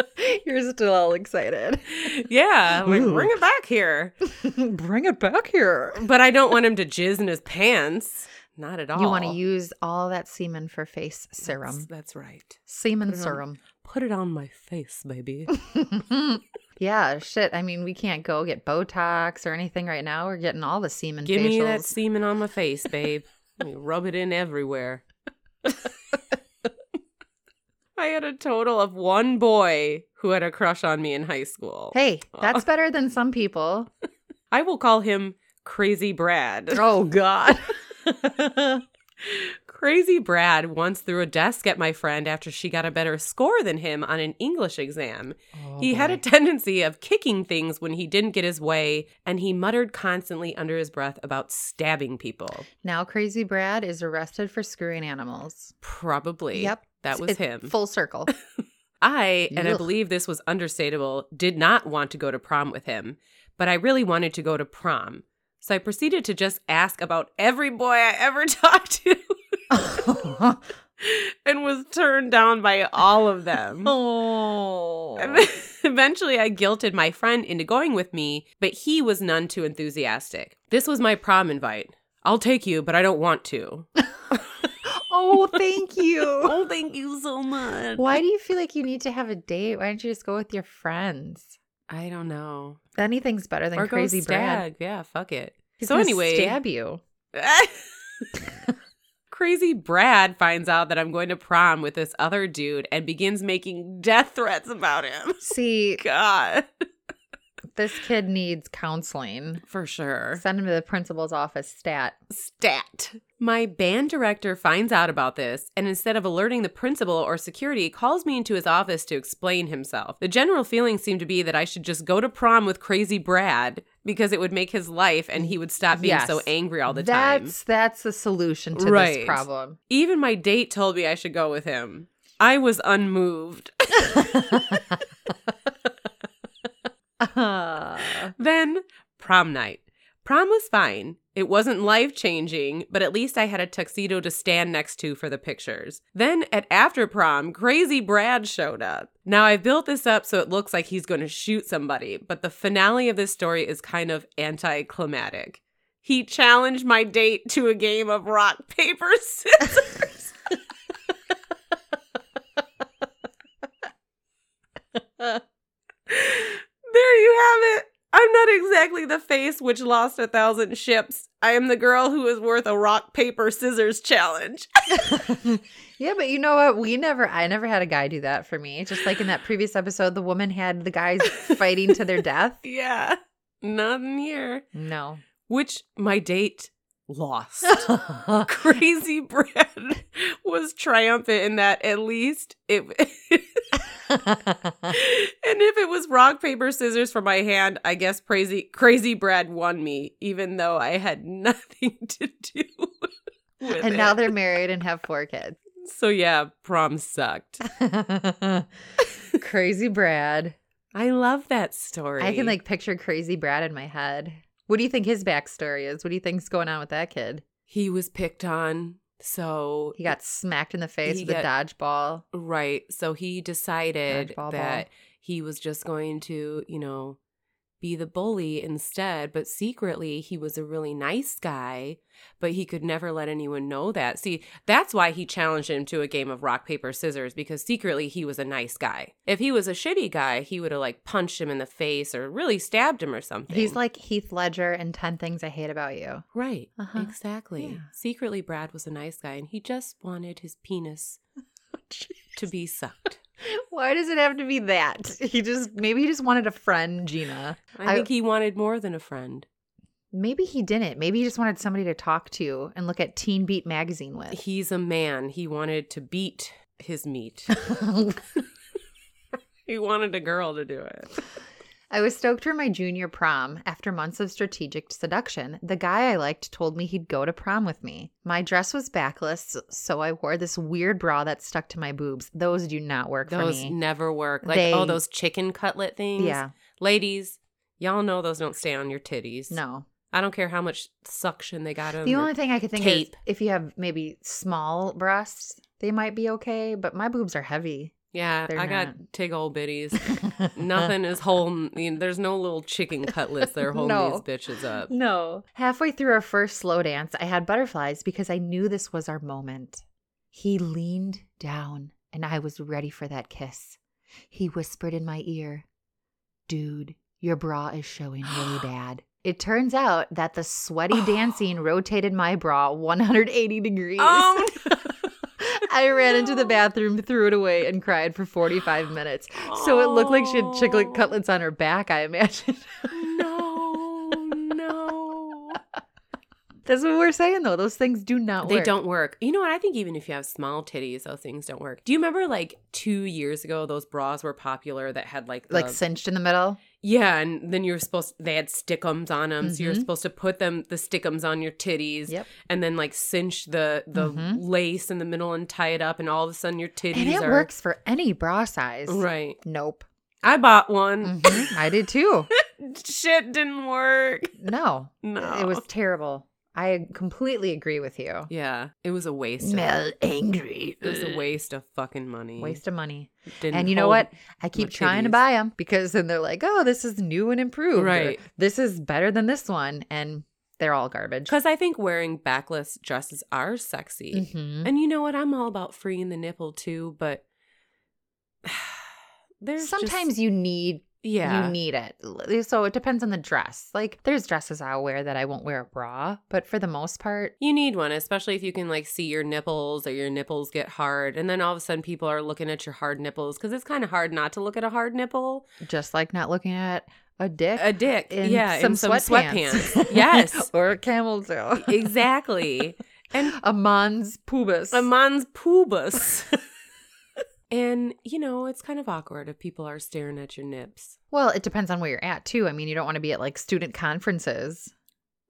A: you're still all excited.
B: yeah. I'm like,
A: Ooh.
B: bring it back here.
A: Bring it back here.
B: But I don't want him to jizz in his pants. Not at all.
A: You want to use all that semen for face serum.
B: That's, right.
A: Semen
B: Put it on-
A: serum.
B: Put it on my face, baby.
A: yeah, shit. I mean, we can't go get Botox or anything right now. We're getting all the semen
B: Give
A: facials.
B: me that semen on my face, babe. Let me rub it in everywhere. I had a total of one boy who had a crush on me in high school.
A: hey, that's better than some people.
B: I will call him Crazy Brad.
A: Oh, God.
B: Crazy Brad once threw a desk at my friend after she got a better score than him on an English exam. Oh, he had a tendency of kicking things when he didn't get his way, and he muttered constantly under his breath about stabbing people.
A: Now, Crazy Brad is arrested for screwing animals.
B: Probably.
A: Yep.
B: That was
A: It's
B: him.
A: Full circle.
B: I, and I believe this was understatable, did not want to go to prom with him, but I really wanted to go to prom. So I proceeded to just ask about every boy I ever talked to and was turned down by all of them.
A: oh.
B: Eventually, I guilted my friend into going with me, but he was none too enthusiastic. This was my prom invite. I'll take you, but I don't want to.
A: oh, thank you.
B: Oh, thank you so much.
A: Why do you feel like you need to have a date? Why don't you just go with your friends?
B: I don't know.
A: Anything's better than
B: or go
A: Crazy Brad.
B: Yeah, fuck it.
A: He's
B: so anyway,
A: stab you.
B: Crazy Brad finds out that I'm going to prom with this other dude and begins making death threats about him.
A: See,
B: God.
A: this kid needs counseling.
B: For sure.
A: Send him to the principal's office. Stat.
B: Stat. My band director finds out about this and instead of alerting the principal or security, calls me into his office to explain himself. The general feeling seemed to be that I should just go to prom with Crazy Brad because it would make his life and he would stop being
A: Yes.
B: so angry all the time.
A: That's that's the solution to
B: Right.
A: this problem.
B: Even my date told me I should go with him. I was unmoved.
A: Uh,
B: Then, prom night. Prom was fine. It wasn't life changing, but at least I had a tuxedo to stand next to for the pictures. Then, at after prom, Crazy Brad showed up. Now, I built this up so it looks like he's going to shoot somebody, but the finale of this story is kind of anticlimactic. He challenged my date to a game of rock, paper, scissors. There you have it. I'm not exactly the face which lost a thousand ships. I am the girl who is worth a rock, paper, scissors challenge.
A: yeah, but you know what? We never, I never had a guy do that for me. Just like in that previous episode, the woman had the guys fighting to their death.
B: yeah, nothing here.
A: No.
B: Which my date lost. Crazy Brad was triumphant in that at least it. And if it was rock paper scissors for my hand, I guess crazy crazy Brad won me, even though I had nothing to do with
A: and now they're married and have four kids.
B: So yeah, prom sucked.
A: Crazy Brad.
B: I love that story.
A: I can like picture Crazy Brad in my head. What do you think his backstory is? What do you think's going on with that kid?
B: he was picked on, so
A: He got smacked in the face with a dodgeball.
B: right. So he decided
A: Dodgeball ball.
B: that he was just going to, you know, be the bully instead, but secretly he was a really nice guy, but he could never let anyone know that. See, that's why he challenged him to a game of rock, paper, scissors, because secretly he was a nice guy. If he was a shitty guy, he would have like punched him in the face or really stabbed him or something.
A: He's like Heath Ledger in 10 Things I Hate About You.
B: Right.
A: Uh-huh.
B: Exactly.
A: Yeah.
B: Secretly, Brad was a nice guy and he just wanted his penis to be sucked.
A: Why does it have to be that? He just, maybe he just wanted a friend, Gina.
B: I,
A: I-
B: think he wanted more than a friend.
A: Maybe he didn't. Maybe he just wanted somebody to talk to and look at Teen Beat magazine with.
B: He's a man. He wanted to beat his meat. he wanted a girl to do it.
A: I was stoked for my junior prom. After months of strategic seduction, the guy I liked told me he'd go to prom with me. My dress was backless, so I wore this weird bra that stuck to my boobs. Those do not work
B: Those
A: for me.
B: Those never work. Like,
A: They-
B: oh, those chicken cutlet things.
A: yeah,
B: Ladies, y'all know those don't stay on your titties.
A: no.
B: I don't care how much suction they got on
A: The only thing I could think
B: tape.
A: is if you have maybe small breasts, they might be okay, but my boobs are heavy.
B: Yeah,
A: They're
B: I got
A: not.
B: tig old bitties. Nothing is holding. I mean, there's no little chicken cutlets that are holding
A: No.
B: these bitches up.
A: No. Halfway through our first slow dance, I had butterflies because I knew this was our moment. He leaned down and I was ready for that kiss. He whispered in my ear, Dude, your bra is showing really bad. It turns out that the sweaty dancing rotated my bra 180 degrees.
B: Oh,
A: I ran into the bathroom, threw it away, and cried for 45 minutes. So it looked like she had chicken cutlets on her back, I imagine.
B: no, no.
A: That's what we're saying, though. Those things do not
B: They
A: work.
B: don't work. You know what? I think even if you have small titties, those things don't work. Do you remember like two years ago, those bras were popular that had like the,
A: like cinched in the middle.
B: yeah, and then you were supposed they had stickums on them, so you're supposed to put them the stickums on your titties,
A: Yep.
B: and then like cinch the the
A: Mhm.
B: lace in the middle and tie it up, and all of a sudden your titties
A: And it
B: are
A: works for any bra size.
B: right.
A: Nope.
B: I bought one.
A: Mhm. I did too.
B: Shit didn't work.
A: No.
B: No,
A: It was terrible. I completely agree with you.
B: yeah, it was a waste. Of,
A: angry.
B: it was a waste of fucking money.
A: Waste of money.
B: Didn't
A: and you know what? I keep trying to buy them because then they're like, oh, this is new and improved.
B: Right.
A: this is better than this one. And they're all garbage.
B: Because I think wearing backless dresses are sexy.
A: Mhm.
B: And you know what? I'm all about freeing the nipple too, but there's
A: Sometimes
B: just-
A: you need
B: Yeah.
A: you need it. Eh, so it depends on the dress. Like there's dresses I'll wear that I won't wear a bra, but for the most part,
B: You need one, especially if you can like see your nipples or your nipples get hard. And then all of a sudden people are looking at your hard nipples because it's kind of hard not to look at a hard nipple.
A: just like not looking at a dick
B: A dick.
A: in
B: yeah.
A: some
B: in some
A: sweatpants.
B: sweatpants. yes.
A: or a camel toe.
B: exactly. And
A: a mons pubis.
B: a man's pubis. and, you know, it's kind of awkward if people are staring at your nips.
A: well, it depends on where you're at too. I mean, you don't want to be at like student conferences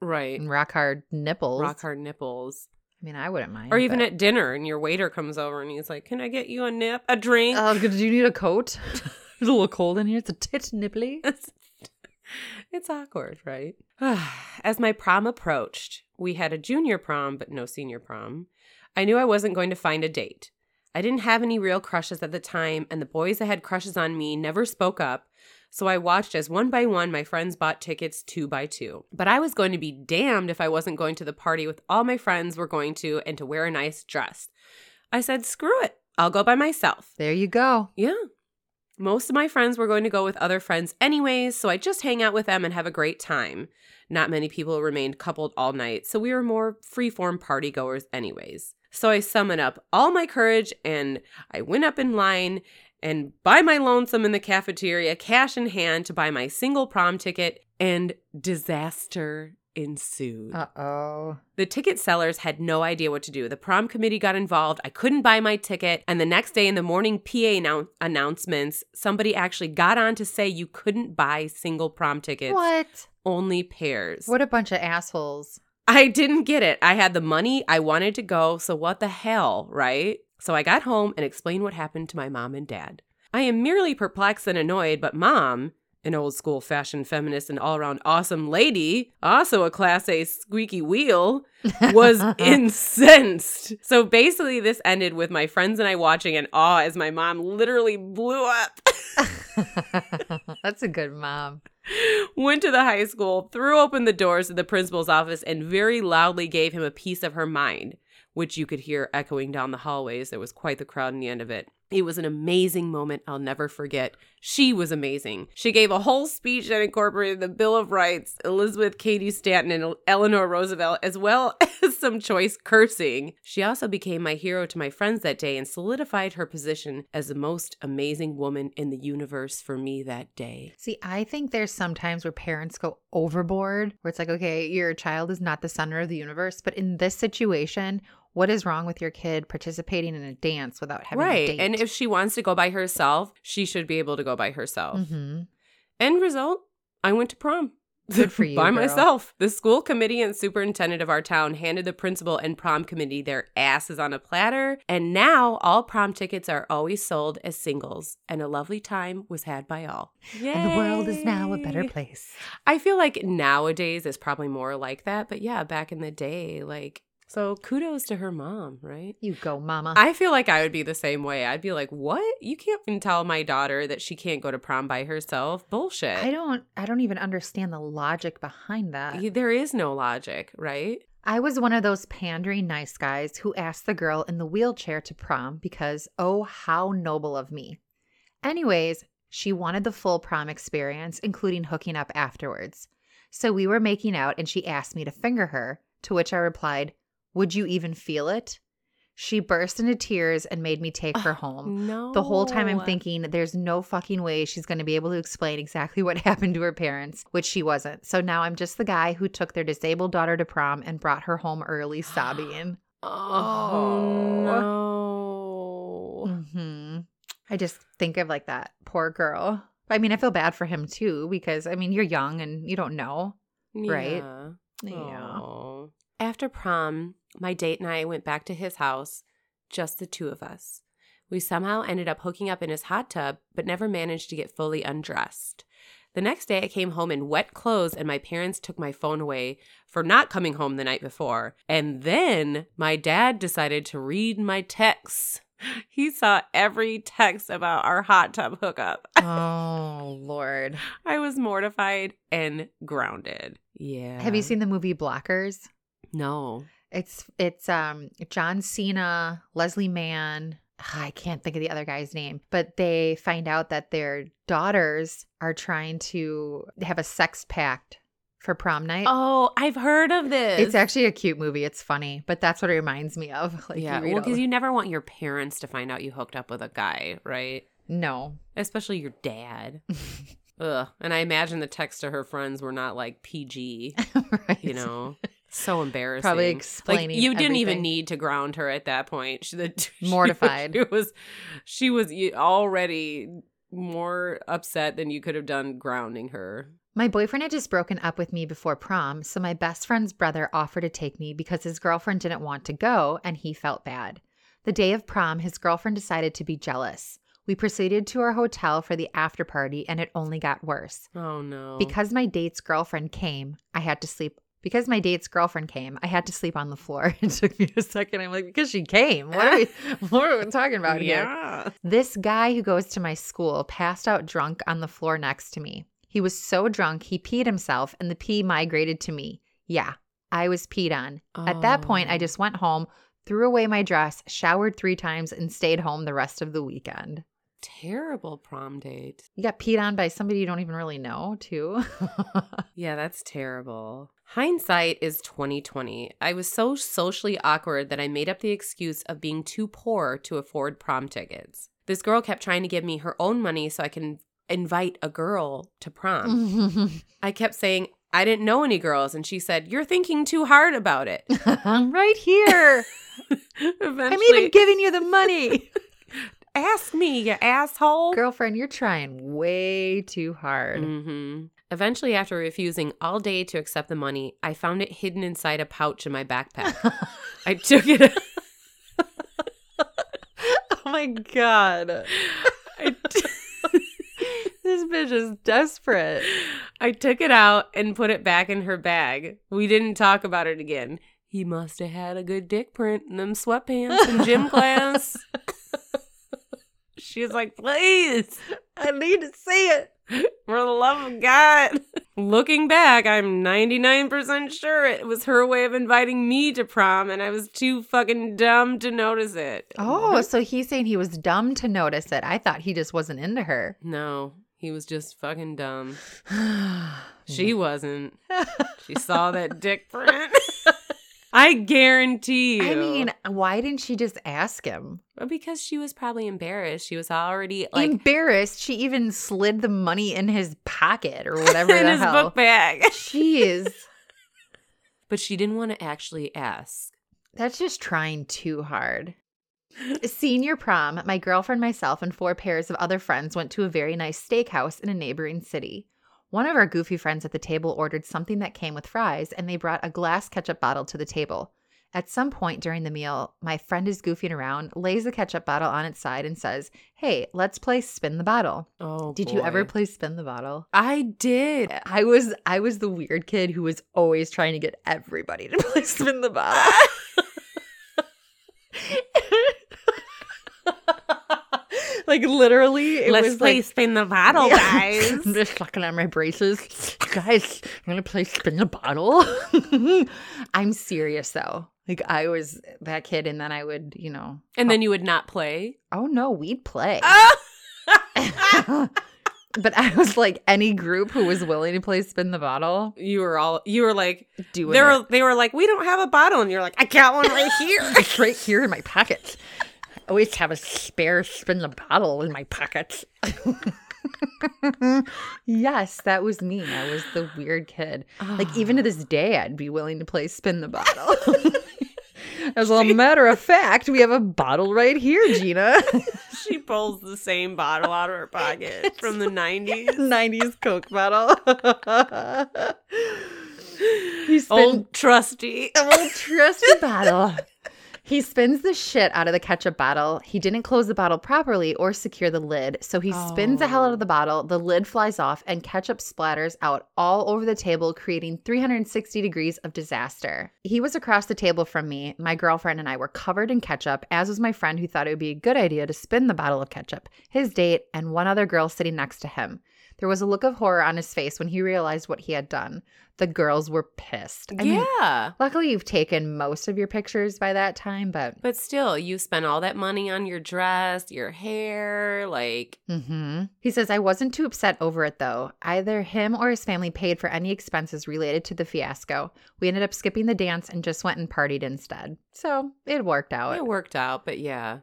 B: Right.
A: and rock hard nipples.
B: Rock hard nipples.
A: I mean, I wouldn't mind.
B: Or even
A: but-
B: at dinner and your waiter comes over and he's like, Can I get you a nip? A drink?
A: Oh, do you need a coat? it's a little cold in here. It's a tit nipply.
B: it's awkward, right? As my prom approached, we had a junior prom, but no senior prom. I knew I wasn't going to find a date. I didn't have any real crushes at the time, and the boys that had crushes on me never spoke up. So I watched as one by one my friends bought tickets two by two. But I was going to be damned if I wasn't going to the party with all my friends were going to and to wear a nice dress. I said, screw it. I'll go by myself.
A: There you go.
B: Yeah. Most of my friends were going to go with other friends anyways, so I just hang out with them and have a great time. Not many people remained coupled all night, so we were more freeform party goers anyways. So I summoned up all my courage and I went up in line and by my lonesome in the cafeteria, cash in hand to buy my single prom ticket, and disaster ensued.
A: Uh oh.
B: The ticket sellers had no idea what to do. The prom committee got involved. I couldn't buy my ticket. And the next day in the morning PA annou- announcements, somebody actually got on to say you couldn't buy single prom tickets,
A: What?
B: only pairs.
A: What a bunch of assholes.
B: I didn't get it. I had the money. I wanted to go. So what the hell, right? So I got home and explained what happened to my mom and dad. I am merely perplexed and annoyed, but mom, an old school fashion feminist and all around awesome lady, also a class A squeaky wheel, was incensed. So basically, this ended with my friends and I watching in awe as my mom literally blew up.
A: That's a good mom.
B: went to the high school, threw open the doors of the principal's office, and very loudly gave him a piece of her mind, which you could hear echoing down the hallways. There was quite the crowd in the end of it. It was an amazing moment I'll never forget. She was amazing. She gave a whole speech that incorporated the Bill of Rights, Elizabeth Cady Stanton, and Eleanor Roosevelt, as well as some choice cursing. She also became my hero to my friends that day and solidified her position as the most amazing woman in the universe for me that day.
A: See, I think there's sometimes where parents go overboard, where it's like, okay, your child is not the center of the universe. But in this situation, what is wrong with your kid participating in a dance without having a
B: right.
A: date?
B: And if she wants to go by herself, she should be able to go by herself.
A: hmm
B: End result, I went to prom.
A: Good for you,
B: by
A: girl.
B: myself. The school committee and superintendent of our town handed the principal and prom committee their asses on a platter, and now all prom tickets are always sold as singles, and a lovely time was had by all.
A: and the world is now a better place.
B: I feel like nowadays is probably more like that, but yeah, back in the day, like so kudos to her mom, right?
A: You go, mama.
B: I feel like I would be the same way. I'd be like, "What? You can't even tell my daughter that she can't go to prom by herself? Bullshit."
A: I don't I don't even understand the logic behind that.
B: There is no logic, right?
A: I was one of those pandering nice guys who asked the girl in the wheelchair to prom because oh how noble of me. Anyways, she wanted the full prom experience including hooking up afterwards. So we were making out and she asked me to finger her, to which I replied, "Would you even feel it?" She burst into tears and made me take her home.
B: No.
A: The whole time I'm thinking there's no fucking way she's going to be able to explain exactly what happened to her parents, which she wasn't. So now I'm just the guy who took their disabled daughter to prom and brought her home early sobbing.
B: Oh, no.
A: hmm I just think of like that poor girl. I mean, I feel bad for him too because I mean, you're young and you don't know. Right.
B: Yeah. Aw. After prom, my date and I went back to his house, just the two of us. We somehow ended up hooking up in his hot tub, but never managed to get fully undressed. The next day, I came home in wet clothes, and my parents took my phone away for not coming home the night before. And then my dad decided to read my texts. He saw every text about our hot tub hookup.
A: Oh, Lord.
B: I was mortified and grounded. Yeah.
A: Have you seen the movie Blockers?
B: No.
A: It's it's um John Cena, Leslie Mann. I can't think of the other guy's name, but they find out that their daughters are trying to have a sex pact for prom night.
B: Oh, I've heard of this.
A: It's actually a cute movie. It's funny, but that's what it reminds me of. Like,
B: yeah, well, because you never want your parents to find out you hooked up with a guy, right?
A: no,
B: Especially your dad. Ugh. And I imagine the texts to her friends were not like PG,
A: right?
B: you know? So embarrassing.
A: Probably
B: like
A: explaining.
B: you didn't even need to ground her at that point. She, the, she
A: Mortified.
B: She was, she was already more upset than you could have done grounding her.
A: My boyfriend had just broken up with me before prom, so my best friend's brother offered to take me because his girlfriend didn't want to go and he felt bad. The day of prom, his girlfriend decided to be jealous. We proceeded to our hotel for the after party and it only got worse.
B: Oh no.
A: Because my date's girlfriend came, I had to sleep. Because my date's girlfriend came, I had to sleep on the floor. It took me a second. I'm like, because she came. What are we, what are we talking about here?
B: yeah.
A: This guy who goes to my school passed out drunk on the floor next to me. He was so drunk, he peed himself, and the pee migrated to me. Yeah, I was peed on. At that point, I
B: Oh.
A: just went home, threw away my dress, showered three times, and stayed home the rest of the weekend.
B: Terrible prom date.
A: You got peed on by somebody you don't even really know, too.
B: Yeah, that's terrible. Hindsight is 2020. I was so socially awkward that I made up the excuse of being too poor to afford prom tickets. This girl kept trying to give me her own money so I can invite a girl to prom. I kept saying, I didn't know any girls. And she said, You're thinking too hard about it.
A: I'm right here. I'm even giving you the money.
B: ask me, you asshole.
A: Girlfriend, you're trying way too hard.
B: hmm Eventually, after refusing all day to accept the money, I found it hidden inside a pouch in my backpack. I took it.
A: oh my God.
B: T-
A: This bitch is desperate.
B: I took it out and put it back in her bag. We didn't talk about it again. He must have had a good dick print in them sweatpants in gym class. She was like, please,
A: I need to see it.
B: for the love of God. Looking back, I'm 99% sure it was her way of inviting me to prom, and I was too fucking dumb to notice it.
A: Oh, so he's saying he was dumb to notice it. I thought he just wasn't into her.
B: No, he was just fucking dumb. She wasn't. She saw that dick print. I guarantee you.
A: I mean, why didn't she just ask him?
B: Well, because she was probably embarrassed. She was already like
A: Embarrassed, she even slid the money in his pocket or whatever
B: in
A: the
B: his
A: hell.
B: book bag.
A: Jeez,
B: But she didn't want to actually ask.
A: that's just trying too hard. Senior prom, my girlfriend, myself, and four pairs of other friends went to a very nice steakhouse in a neighboring city. One of our goofy friends at the table ordered something that came with fries, and they brought a glass ketchup bottle to the table. At some point during the meal, my friend is goofing around, lays the ketchup bottle on its side, and says, Hey, let's play spin the bottle.
B: Oh,
A: Did you ever play spin the bottle?
B: I did.
A: I was I was the weird kid who was always trying to get everybody to play spin the bottle. like literally, it
B: Let's
A: was
B: play
A: like,
B: spin the bottle,
A: Yeah.
B: guys.
A: I'm just sucking on my braces. Guys, I'm gonna play spin the bottle. I'm serious though. Like I was that kid, and then I would, you know.
B: and then you would not play.
A: Oh no, we'd play.
B: Ah!
A: but I was like any group who was willing to play spin the bottle.
B: you were all. You were like.
A: Doing
B: They
A: it.
B: They were like, we don't have a bottle, and you're like, I got one right here.
A: It's right here in my pocket. Always have a spare spin the bottle in my pocket. yes, that was me. I was the weird kid. Like even to ah. this day, I'd be willing to play spin the bottle. As a matter of fact, we have a bottle right here, Gina.
B: she pulls the same bottle out of her pocket from the 90s.
A: 90s Coke bottle. he spin-
B: Old trusty.
A: old trusty bottle. He spins the shit out of the ketchup bottle. He didn't close the bottle properly or secure the lid, so he spins the hell out of the bottle. The lid flies off, and ketchup splatters out all over the table, creating 360 degrees of disaster. He was across the table from me. My girlfriend and I were covered in ketchup, as was my friend who thought it would be a good idea to spin the bottle of ketchup, his date, and one other girl sitting next to him. There was a look of horror on his face when he realized what he had done. The girls were pissed. I mean,
B: yeah.
A: luckily you've taken most of your pictures by that time, but
B: But still, you spent all that money on your dress, your hair, like
A: Mm-hmm. He says, I wasn't too upset over it though. Either him or his family paid for any expenses related to the fiasco. We ended up skipping the dance and just went and partied instead. So it worked out.
B: it worked out, but yeah.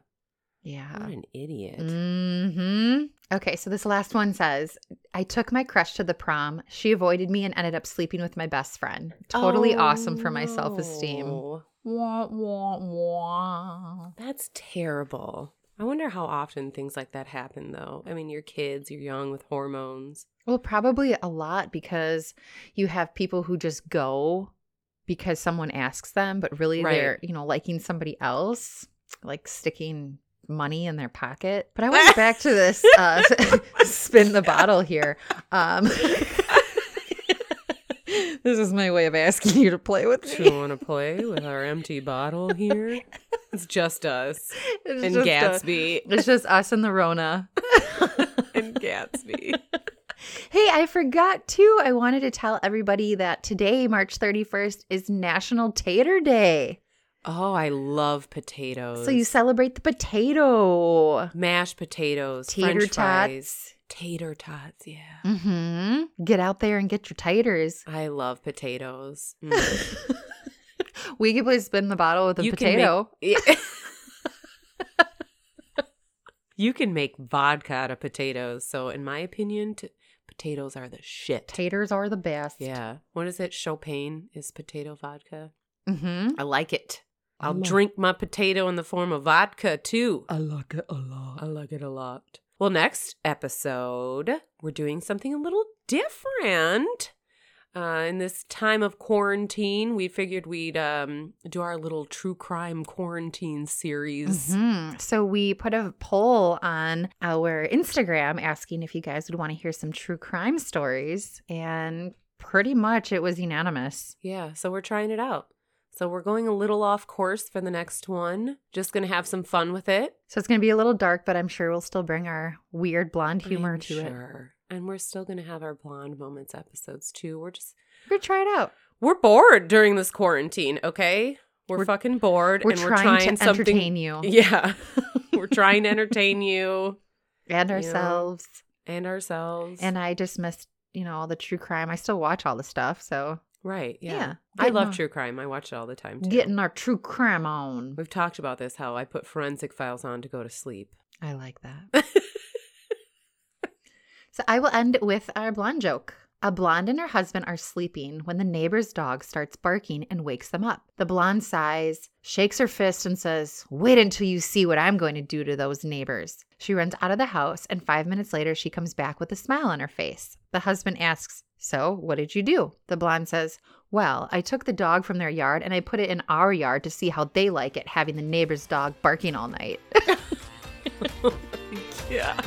A: Yeah.
B: What an idiot.
A: hmm Okay, so this last one says, I took my crush to the prom. She avoided me and ended up sleeping with my best friend. Totally
B: Oh,
A: awesome for my self esteem.
B: no.
A: Wah, wah, wah.
B: That's terrible. I wonder how often things like that happen, though. I mean, you're kids, you're young with hormones.
A: Well, probably a lot because you have people who just go because someone asks them, but really
B: Right.
A: they're, you know, liking somebody else, like sticking money in their pocket. But I went back to this uh, spin the bottle here. Um, this is my way of asking you to play with
B: Do
A: me.
B: you want to play with our empty bottle here? It's just us
A: It's
B: and
A: just, uh,
B: Gatsby
A: it's just us and the Rona.
B: and Gatsby.
A: Hey, I forgot too. I wanted to tell everybody that today, March 31st, is National Tater Day.
B: Oh, I love potatoes.
A: So you celebrate the potato.
B: mashed potatoes,
A: Tater
B: French fries,
A: tots.
B: tater tots. Yeah,
A: Mm-hmm. Get out there and get your taters.
B: I love potatoes. Mm.
A: we could play spin the bottle with a
B: You can
A: potato.
B: make- Yeah. you can make vodka out of potatoes. So, in my opinion, t- potatoes are the shit.
A: Taters are the best.
B: Yeah. What is it? Chopin is potato vodka.
A: Mm-hmm.
B: I like it. I'll drink my potato in the form of vodka too.
A: I like it a lot.
B: I like it a lot. Well, next episode, we're doing something a little different. Uh, in this time of quarantine, we figured we'd um, do our little true crime quarantine series.
A: Mhm. So we put a poll on our Instagram asking if you guys would want to hear some true crime stories, and pretty much it was unanimous.
B: Yeah, so we're trying it out. So we're going a little off course for the next one. Just going to have some fun with it.
A: So it's going to be a little dark, but I'm sure we'll still bring our weird blonde humor
B: I'm
A: to it.
B: sure. And we're still going to have our blonde moments episodes too. We're just
A: We're gonna try it out.
B: we're bored during this quarantine, okay? We're,
A: We're-
B: fucking bored
A: We're
B: and
A: trying,
B: we're trying
A: to
B: something
A: entertain you
B: Yeah. we're trying to entertain you
A: and
B: know,
A: ourselves.
B: and ourselves.
A: And I just missed, you know, all the true crime. I still watch all the stuff, so
B: right, yeah.
A: Yeah,
B: I love
A: on-
B: true crime. I watch it all the time too.
A: getting our true crime on.
B: We've talked about this how I put forensic files on to go to sleep.
A: I like that. So I will end with our blonde joke. A blonde and her husband are sleeping when the neighbor's dog starts barking and wakes them up. The blonde sighs, shakes her fist, and says, Wait until you see what I'm going to do to those neighbors. She runs out of the house, and five minutes later, she comes back with a smile on her face. The husband asks, So, what did you do? The blonde says, Well, I took the dog from their yard and I put it in our yard to see how they like it having the neighbor's dog barking all night.
B: yeah.